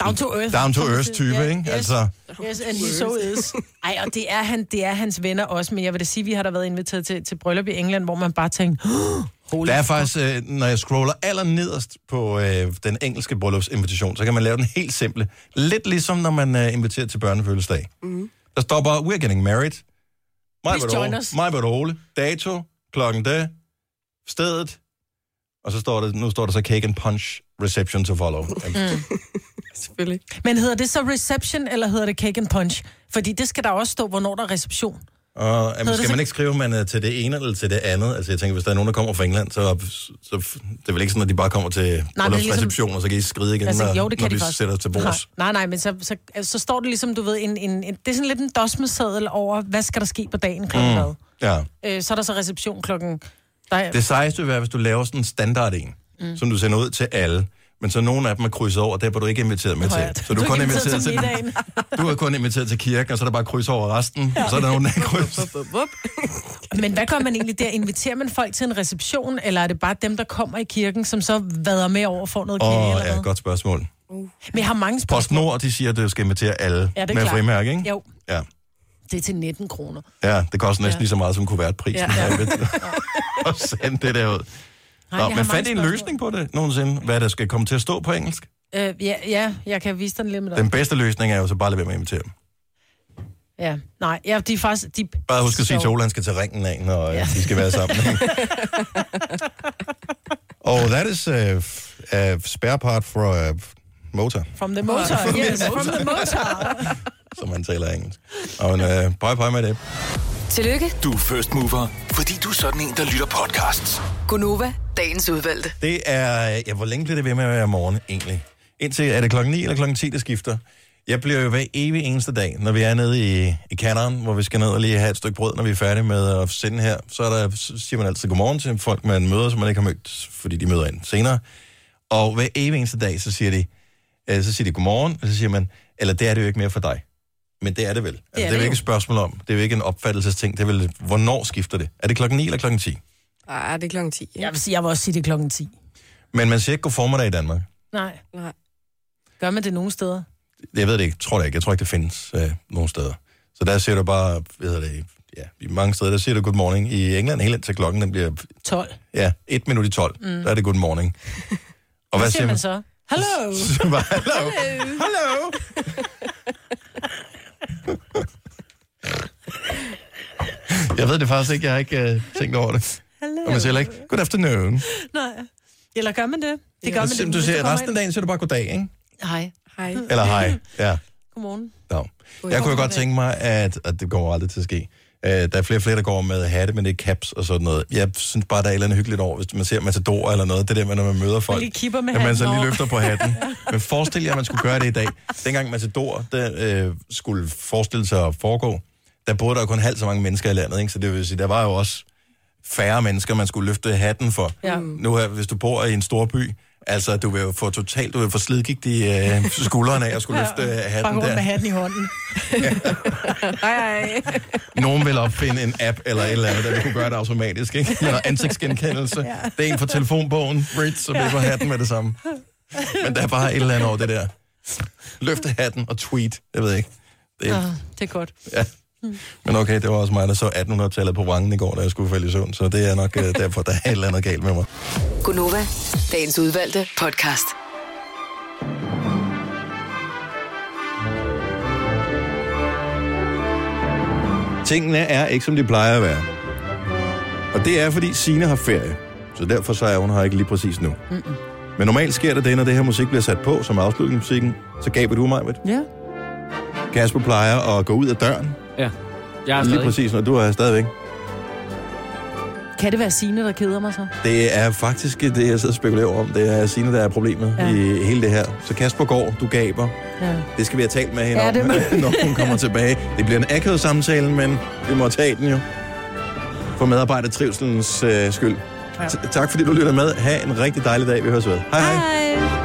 Down to earth. down to earth type, Ja, ikke? Yes. Altså, Yes, and he so is. *laughs* Ej, og det er, han, det er hans venner også, men jeg vil da sige, vi har da været inviteret til, til bryllup i England, hvor man bare tænkte, holy der er faktisk, øh, når jeg scroller aller nederst på øh, den engelske bryllupsinvitation, så kan man lave den helt simple. Lidt ligesom, når man øh, inviterer til børnefødselsdag. Mm. Der står bare, we're getting married. Mig, Please join us. Mig, Ole. Dato, klokken det, stedet, og så står der, nu står der så cake and punch reception to follow. Mm. *laughs* Selvfølgelig. Men hedder det så reception, eller hedder det cake and punch? Fordi det skal der også stå, hvornår der er reception. Og jamen, det skal man ikke skrive, om man er til det ene eller til det andet? Altså jeg tænker, hvis der er nogen, der kommer fra England, så, så det er vel ikke sådan, at de bare kommer til er ligesom- bryllupsreception, og så kan I skride igen, Altså, når, jo, det kan når de vi faktisk. sætter til bords. Nej, nej, nej men så, så, altså, så står det ligesom, du ved, en, en, en, det er sådan lidt en dosmeseddel over, hvad skal der ske på dagen klokken Mm. hvad. Ja. Øh, så er der så reception klokken... Der er, Det sejeste vil være, hvis du laver sådan en standard en, mm. som du sender ud til alle, men så nogle af dem er krydset over, der hvor du ikke er inviteret med Højt. til. Så du, Du er kun ikke inviteret inviteret til, middagen. *laughs* du er kun inviteret til kirken, og så er der bare kryds over resten, og så er der nogen, der er kryds. Men hvad gør man egentlig der? Inviterer man folk til en reception, eller er det bare dem, der kommer i kirken, som så vader med over og får noget kage Åh, eller ja, godt spørgsmål. Men jeg har mange spørgsmål. PostNord, de siger, at du skal invitere alle Ja, det er med klart. frimærke, ikke? Jo, Ja. Det er til 19 kroner. ja, det koster næsten Ja. lige så meget som kuvertprisen. Ja. Ja. Og *laughs* sende det der ud. Nej, Nå, men fandt I en løsning på det nogensinde? Hvad der skal komme til at stå på engelsk? Øh, ja, ja, jeg kan vise dig lidt med Den bedste løsning er jo så bare at lade være med at invitere dem. Ja, nej, ja, de er faktisk... De, Bare husk at sige til Ole, han skal tage ringen af, når ja. de skal være sammen. *laughs* Og that is uh, a spare part for a motor, From the motor, *laughs* yes, from the motor. Som man taler engelsk. Og en uh, pøj pøj med det. Tillykke, Du er first mover, fordi du er sådan en, der lytter podcasts. Gunova, dagens udvalgte. Det er, ja, hvor længe bliver det ved med at være morgen egentlig? Indtil, er det klokken 9 eller klokken 10, det skifter? Jeg bliver jo hver evig eneste dag, når vi er nede i, i kanderen, hvor vi skal ned og lige have et stykke brød, når vi er færdige med at sende her. Så, er der, så siger man altid godmorgen til folk, man møder, som man ikke har mødt, fordi de møder ind senere. Og hver evig eneste dag, så siger de, øh, så siger de godmorgen, og så siger man, eller det er det jo ikke mere for dig. Men det er det vel. Altså, det, er det er jo ikke et spørgsmål om. Det er jo ikke en opfattelsesting. Det er vel, hvornår skifter det? Er det klokken 9 eller klokken 10? Ej, det er klokken 10. Jeg vil, sige, jeg vil også sige, det er klokken 10. Men man siger ikke god formiddag i Danmark. Nej. Nej. Gør man det nogle steder? Jeg ved det ikke, tror det ikke. Jeg tror ikke, det findes øh, nogen steder. Så der siger du bare, hvad hedder det, ja, i mange steder, der siger du good morning. I England helt indtil klokken, den bliver, 12. ja, et minut i 12, mm. der er det good morning. Og Hvad siger man så? Hello! *laughs* Så bare, Hello! Hello! *laughs* *laughs* Jeg ved det faktisk ikke, jeg har ikke øh, tænkt over det. Hello. Og man siger heller ikke, good afternoon. Nej. Eller gør man det? Det gør Og man så- det. du siger, resten af dagen siger du bare goddag, ikke? Hej. Hej. Eller hej. Ja. Godmorgen. No. Jeg kunne jo godt tænke mig, at, at det kommer aldrig til at ske, Øh, der er flere og flere, der går med hatte, men det er caps og sådan noget. Jeg synes bare, der er et eller andet hyggeligt over, hvis man ser Matador eller noget. Det der med, når man møder folk. lige kipper med at man så lige over. løfter på hatten. *laughs* Men forestil jer, at man skulle gøre det i dag. Dengang Matador der, øh, skulle forestille sig at foregå, der boede der jo kun halvt så mange mennesker i landet. Ikke? Så det vil sige, der var jo også færre mennesker, man skulle løfte hatten for. Ja. Nu her, hvis du bor i en stor by, altså du vil jo få totalt, du vil få slidgigt i øh, skuldrene af at skulle løfte øh, Bare hatten rundt der. med hatten i hånden. *laughs* Hej. Nogen vil opfinde en app eller et eller andet, der vil kunne gøre det automatisk, ikke? Noget ansigtsgenkendelse. Ja. Det er en fra telefonbogen, Ritz, så bliver på hatten med det samme. Men der er bare et eller andet over det der. Løfte hatten og tweet, jeg ved ikke. Det er, Ah, det er godt. ja. Men okay, det var også mig, der så 1800-tallet på vrangen i går, da jeg skulle falde i søvn, så det er nok uh, *laughs* derfor, der er et eller andet galt med mig. Gunova, dagens udvalgte podcast. Tingene er ikke, som de plejer at være. Og det er, fordi Sine har ferie. Så derfor så er hun her ikke lige præcis nu. Mm-mm. Men normalt sker der det, når det her musik bliver sat på som afslutningsmusikken, så gaber du mig, ved. Ja. Kasper plejer at gå ud af døren. Ja. Jeg er Lige stadig. præcis, når du er stadigvæk. Kan det være Signe, der keder mig så? Det er faktisk det, jeg sidder og spekulerer over om. Det er Signe, der er problemet ja. I hele det her. Så Kasper går, du gaber. Ja. Det skal vi have talt med hende Ja, om, må- *laughs* når hun kommer tilbage. Det bliver en akavet samtale, men vi må tage den jo. For medarbejdertrivselens øh, skyld. Ja. Tak fordi du lytter med. Ha' en rigtig dejlig dag. Vi høres ved. Hej hej. Hej.